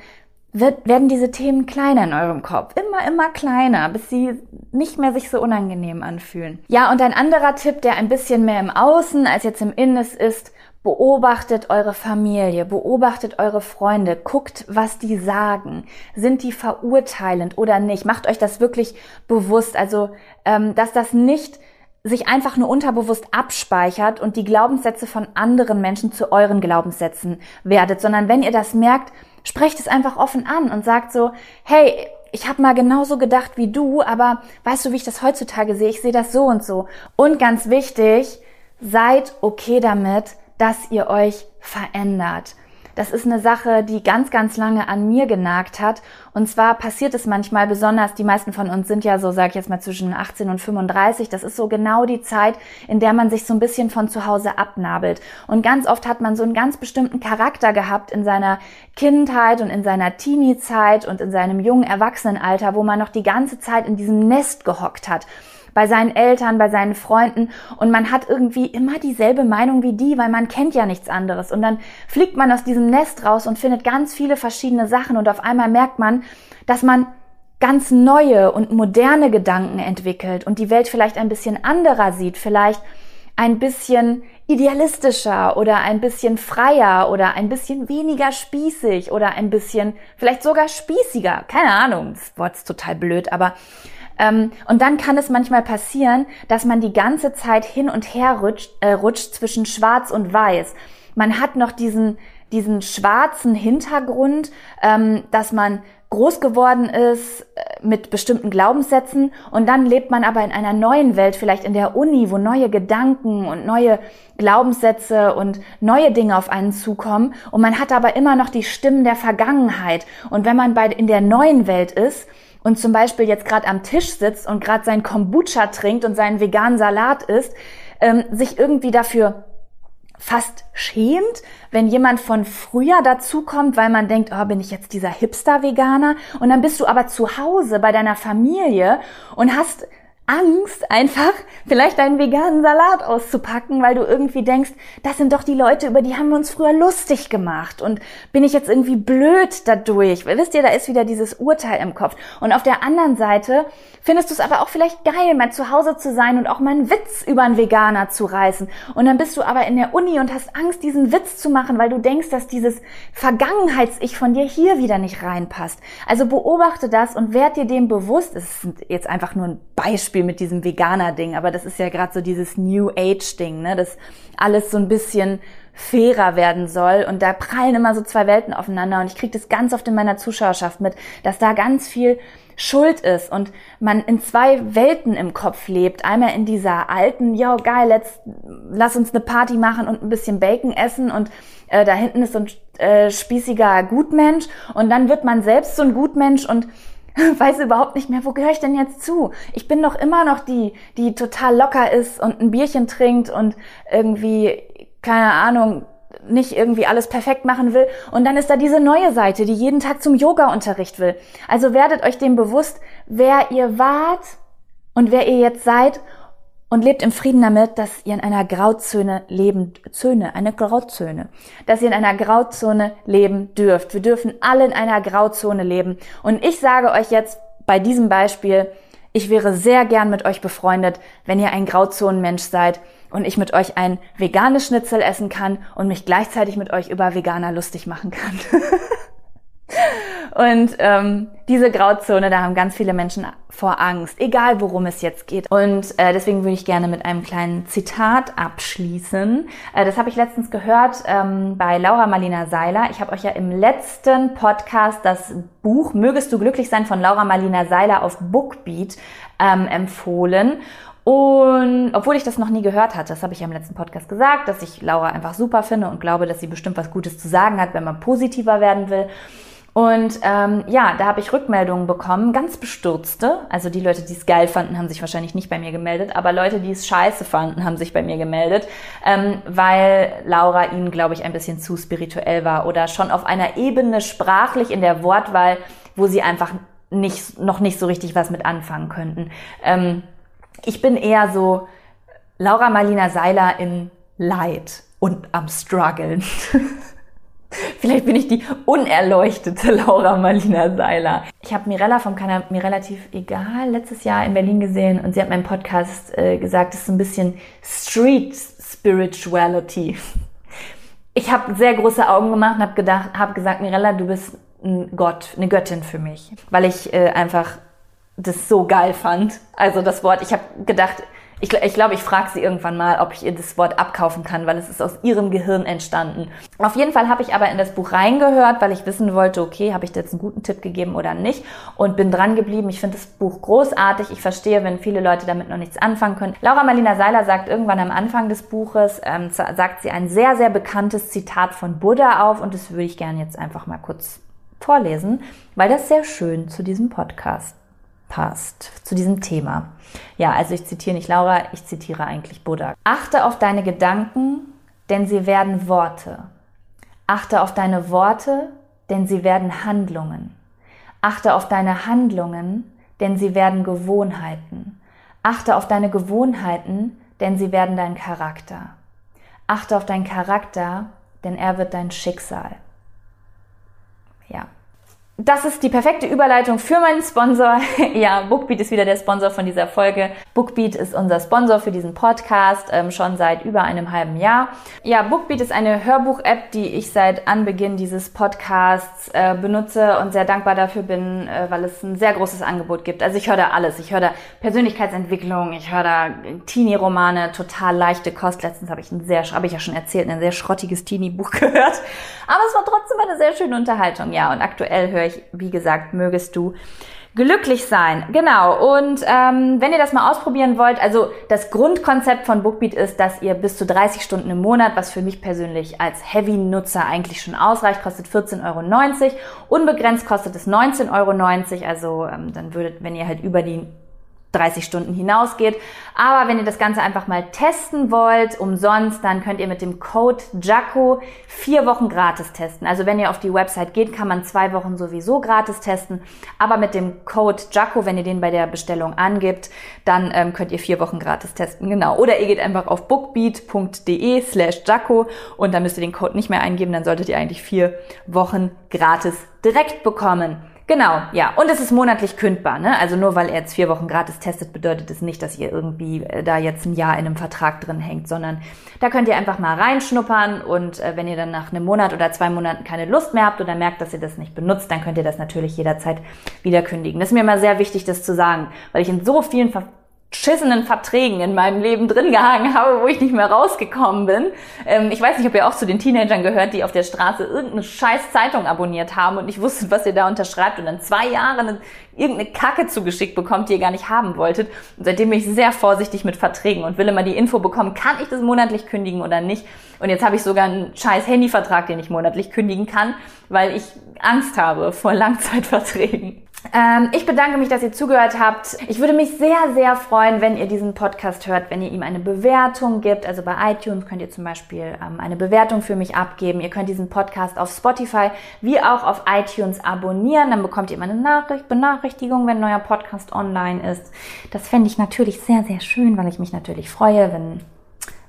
wird, werden diese Themen kleiner in eurem Kopf. Immer, immer kleiner, bis sie nicht mehr sich so unangenehm anfühlen. Ja, und ein anderer Tipp, der ein bisschen mehr im Außen als jetzt im Innen ist, Beobachtet eure Familie, beobachtet eure Freunde, guckt, was die sagen. Sind die verurteilend oder nicht? Macht euch das wirklich bewusst. Also, ähm, dass das nicht sich einfach nur unterbewusst abspeichert und die Glaubenssätze von anderen Menschen zu euren Glaubenssätzen werdet, sondern wenn ihr das merkt, sprecht es einfach offen an und sagt so, hey, ich habe mal genauso gedacht wie du, aber weißt du, wie ich das heutzutage sehe? Ich sehe das so und so. Und ganz wichtig, seid okay damit, dass ihr euch verändert. Das ist eine Sache, die ganz, ganz lange an mir genagt hat. Und zwar passiert es manchmal, besonders die meisten von uns sind ja so, sag ich jetzt mal, zwischen 18 und 35. Das ist so genau die Zeit, in der man sich so ein bisschen von zu Hause abnabelt. Und ganz oft hat man so einen ganz bestimmten Charakter gehabt in seiner Kindheit und in seiner Teenie-Zeit und in seinem jungen Erwachsenenalter, wo man noch die ganze Zeit in diesem Nest gehockt hat bei seinen Eltern, bei seinen Freunden und man hat irgendwie immer dieselbe Meinung wie die, weil man kennt ja nichts anderes. Und dann fliegt man aus diesem Nest raus und findet ganz viele verschiedene Sachen und auf einmal merkt man, dass man ganz neue und moderne Gedanken entwickelt und die Welt vielleicht ein bisschen anderer sieht, vielleicht ein bisschen idealistischer oder ein bisschen freier oder ein bisschen weniger spießig oder ein bisschen vielleicht sogar spießiger. Keine Ahnung, das Wort ist total blöd, aber und dann kann es manchmal passieren, dass man die ganze Zeit hin und her rutscht, äh, rutscht zwischen Schwarz und Weiß. Man hat noch diesen, diesen schwarzen Hintergrund, ähm, dass man groß geworden ist äh, mit bestimmten Glaubenssätzen. Und dann lebt man aber in einer neuen Welt, vielleicht in der Uni, wo neue Gedanken und neue Glaubenssätze und neue Dinge auf einen zukommen. Und man hat aber immer noch die Stimmen der Vergangenheit. Und wenn man bei in der neuen Welt ist und zum Beispiel jetzt gerade am Tisch sitzt und gerade sein Kombucha trinkt und seinen veganen Salat isst, ähm, sich irgendwie dafür fast schämt, wenn jemand von früher dazukommt, weil man denkt, oh, bin ich jetzt dieser Hipster-Veganer? Und dann bist du aber zu Hause bei deiner Familie und hast Angst, einfach vielleicht deinen veganen Salat auszupacken, weil du irgendwie denkst, das sind doch die Leute, über die haben wir uns früher lustig gemacht und bin ich jetzt irgendwie blöd dadurch? Wisst ihr, da ist wieder dieses Urteil im Kopf. Und auf der anderen Seite findest du es aber auch vielleicht geil, mal zu Hause zu sein und auch mal einen Witz über einen Veganer zu reißen. Und dann bist du aber in der Uni und hast Angst, diesen Witz zu machen, weil du denkst, dass dieses Vergangenheits-Ich von dir hier wieder nicht reinpasst. Also beobachte das und werd dir dem bewusst. Es ist jetzt einfach nur ein Beispiel Beispiel mit diesem Veganer-Ding, aber das ist ja gerade so dieses New Age-Ding, ne? dass alles so ein bisschen fairer werden soll. Und da prallen immer so zwei Welten aufeinander. Und ich kriege das ganz oft in meiner Zuschauerschaft mit, dass da ganz viel Schuld ist und man in zwei Welten im Kopf lebt. Einmal in dieser alten, ja geil, let's, lass uns eine Party machen und ein bisschen Bacon essen und äh, da hinten ist so ein äh, spießiger Gutmensch und dann wird man selbst so ein Gutmensch und weiß überhaupt nicht mehr, wo gehöre ich denn jetzt zu? Ich bin doch immer noch die, die total locker ist und ein Bierchen trinkt und irgendwie, keine Ahnung, nicht irgendwie alles perfekt machen will. Und dann ist da diese neue Seite, die jeden Tag zum Yoga-Unterricht will. Also werdet euch dem bewusst, wer ihr wart und wer ihr jetzt seid und lebt im Frieden damit, dass ihr in einer Grauzone leben, Zöne, eine Grauzone, dass ihr in einer Grauzone leben dürft. Wir dürfen alle in einer Grauzone leben. Und ich sage euch jetzt bei diesem Beispiel, ich wäre sehr gern mit euch befreundet, wenn ihr ein Grauzonenmensch seid und ich mit euch ein veganes Schnitzel essen kann und mich gleichzeitig mit euch über Veganer lustig machen kann. Und ähm, diese Grauzone, da haben ganz viele Menschen vor Angst, egal worum es jetzt geht. Und äh, deswegen würde ich gerne mit einem kleinen Zitat abschließen. Äh, das habe ich letztens gehört ähm, bei Laura Marlina Seiler. Ich habe euch ja im letzten Podcast das Buch Mögest du glücklich sein von Laura Marlina Seiler auf Bookbeat ähm, empfohlen. Und obwohl ich das noch nie gehört hatte, das habe ich ja im letzten Podcast gesagt, dass ich Laura einfach super finde und glaube, dass sie bestimmt was Gutes zu sagen hat, wenn man positiver werden will. Und ähm, ja, da habe ich Rückmeldungen bekommen, ganz bestürzte. Also die Leute, die es geil fanden, haben sich wahrscheinlich nicht bei mir gemeldet, aber Leute, die es scheiße fanden, haben sich bei mir gemeldet, ähm, weil Laura ihnen, glaube ich, ein bisschen zu spirituell war oder schon auf einer Ebene sprachlich in der Wortwahl, wo sie einfach nicht, noch nicht so richtig was mit anfangen könnten. Ähm, ich bin eher so Laura Marlina Seiler in Leid und am Struggeln. Vielleicht bin ich die unerleuchtete Laura Marlina Seiler. Ich habe Mirella vom Kanal mir relativ egal letztes Jahr in Berlin gesehen und sie hat meinen Podcast äh, gesagt, das ist ein bisschen Street Spirituality. Ich habe sehr große Augen gemacht und habe gedacht, habe gesagt, Mirella, du bist ein Gott, eine Göttin für mich, weil ich äh, einfach das so geil fand. Also das Wort, ich habe gedacht, ich, ich glaube, ich frage sie irgendwann mal, ob ich ihr das Wort abkaufen kann, weil es ist aus ihrem Gehirn entstanden. Auf jeden Fall habe ich aber in das Buch reingehört, weil ich wissen wollte, okay, habe ich dir jetzt einen guten Tipp gegeben oder nicht und bin dran geblieben. Ich finde das Buch großartig. Ich verstehe, wenn viele Leute damit noch nichts anfangen können. Laura Marlina Seiler sagt irgendwann am Anfang des Buches, ähm, sagt sie ein sehr, sehr bekanntes Zitat von Buddha auf und das würde ich gerne jetzt einfach mal kurz vorlesen, weil das sehr schön zu diesem Podcast passt zu diesem Thema. Ja, also ich zitiere nicht Laura, ich zitiere eigentlich Buddha. Achte auf deine Gedanken, denn sie werden Worte. Achte auf deine Worte, denn sie werden Handlungen. Achte auf deine Handlungen, denn sie werden Gewohnheiten. Achte auf deine Gewohnheiten, denn sie werden dein Charakter. Achte auf deinen Charakter, denn er wird dein Schicksal. Ja, das ist die perfekte Überleitung für meinen Sponsor. ja, Bookbeat ist wieder der Sponsor von dieser Folge. Bookbeat ist unser Sponsor für diesen Podcast ähm, schon seit über einem halben Jahr. Ja, Bookbeat ist eine Hörbuch-App, die ich seit Anbeginn dieses Podcasts äh, benutze und sehr dankbar dafür bin, äh, weil es ein sehr großes Angebot gibt. Also ich höre da alles. Ich höre da Persönlichkeitsentwicklung, ich höre da Teenie-Romane, total leichte Kost. Letztens habe ich ein sehr, habe ich ja schon erzählt, ein sehr schrottiges Teenie-Buch gehört. Aber es war trotzdem eine sehr schöne Unterhaltung. Ja, und aktuell höre ich euch, wie gesagt, mögest du glücklich sein. Genau. Und ähm, wenn ihr das mal ausprobieren wollt, also das Grundkonzept von Bookbeat ist, dass ihr bis zu 30 Stunden im Monat, was für mich persönlich als Heavy-Nutzer eigentlich schon ausreicht, kostet 14,90 Euro. Unbegrenzt kostet es 19,90 Euro. Also ähm, dann würdet, wenn ihr halt über die 30 Stunden hinausgeht. Aber wenn ihr das Ganze einfach mal testen wollt, umsonst, dann könnt ihr mit dem Code JACO vier Wochen gratis testen. Also wenn ihr auf die Website geht, kann man zwei Wochen sowieso gratis testen. Aber mit dem Code JACO, wenn ihr den bei der Bestellung angibt, dann ähm, könnt ihr vier Wochen gratis testen. Genau. Oder ihr geht einfach auf bookbeat.de slash JACO und dann müsst ihr den Code nicht mehr eingeben. Dann solltet ihr eigentlich vier Wochen gratis direkt bekommen. Genau, ja. Und es ist monatlich kündbar. Ne? Also nur weil er jetzt vier Wochen gratis testet, bedeutet es nicht, dass ihr irgendwie äh, da jetzt ein Jahr in einem Vertrag drin hängt, sondern da könnt ihr einfach mal reinschnuppern und äh, wenn ihr dann nach einem Monat oder zwei Monaten keine Lust mehr habt oder merkt, dass ihr das nicht benutzt, dann könnt ihr das natürlich jederzeit wieder kündigen. Das ist mir immer sehr wichtig, das zu sagen, weil ich in so vielen Ver schissenen Verträgen in meinem Leben drin gehangen habe, wo ich nicht mehr rausgekommen bin. Ähm, ich weiß nicht, ob ihr auch zu den Teenagern gehört, die auf der Straße irgendeine scheiß Zeitung abonniert haben und nicht wusstet, was ihr da unterschreibt und dann zwei Jahre eine, irgendeine Kacke zugeschickt bekommt, die ihr gar nicht haben wolltet. Und seitdem bin ich sehr vorsichtig mit Verträgen und will immer die Info bekommen, kann ich das monatlich kündigen oder nicht. Und jetzt habe ich sogar einen scheiß Handyvertrag, den ich monatlich kündigen kann, weil ich Angst habe vor Langzeitverträgen. Ähm, ich bedanke mich, dass ihr zugehört habt. Ich würde mich sehr, sehr freuen, wenn ihr diesen Podcast hört, wenn ihr ihm eine Bewertung gibt. Also bei iTunes könnt ihr zum Beispiel ähm, eine Bewertung für mich abgeben. Ihr könnt diesen Podcast auf Spotify wie auch auf iTunes abonnieren. Dann bekommt ihr immer eine Nachricht, Benachrichtigung, wenn ein neuer Podcast online ist. Das fände ich natürlich sehr, sehr schön, weil ich mich natürlich freue, wenn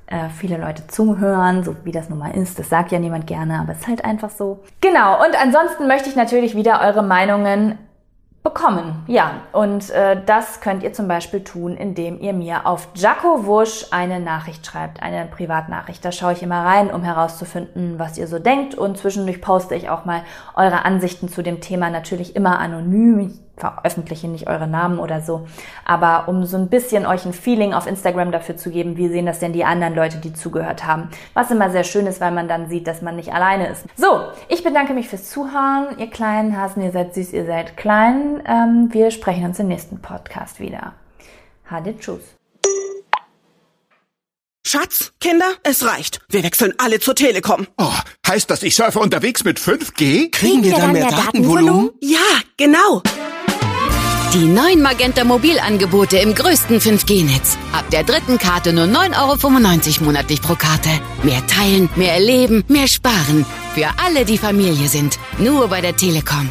äh, viele Leute zuhören, so wie das nun mal ist. Das sagt ja niemand gerne, aber es ist halt einfach so. Genau, und ansonsten möchte ich natürlich wieder eure Meinungen bekommen. Ja, und äh, das könnt ihr zum Beispiel tun, indem ihr mir auf Jaco Wusch eine Nachricht schreibt, eine Privatnachricht. Da schaue ich immer rein, um herauszufinden, was ihr so denkt. Und zwischendurch poste ich auch mal eure Ansichten zu dem Thema natürlich immer anonym veröffentliche nicht eure Namen oder so. Aber um so ein bisschen euch ein Feeling auf Instagram dafür zu geben, wie sehen das denn die anderen Leute, die zugehört haben. Was immer sehr schön ist, weil man dann sieht, dass man nicht alleine ist. So, ich bedanke mich fürs Zuhören. Ihr kleinen Hasen, ihr seid süß, ihr seid klein. Ähm, wir sprechen uns im nächsten Podcast wieder. Hade Tschüss. Schatz, Kinder, es reicht. Wir wechseln alle zur Telekom. Oh, heißt das, ich surfe unterwegs mit 5G? Kriegen wir dann mehr Datenvolumen? Ja, genau. Die neuen Magenta Mobilangebote im größten 5G-Netz. Ab der dritten Karte nur 9,95 Euro monatlich pro Karte. Mehr teilen, mehr erleben, mehr sparen. Für alle, die Familie sind. Nur bei der Telekom.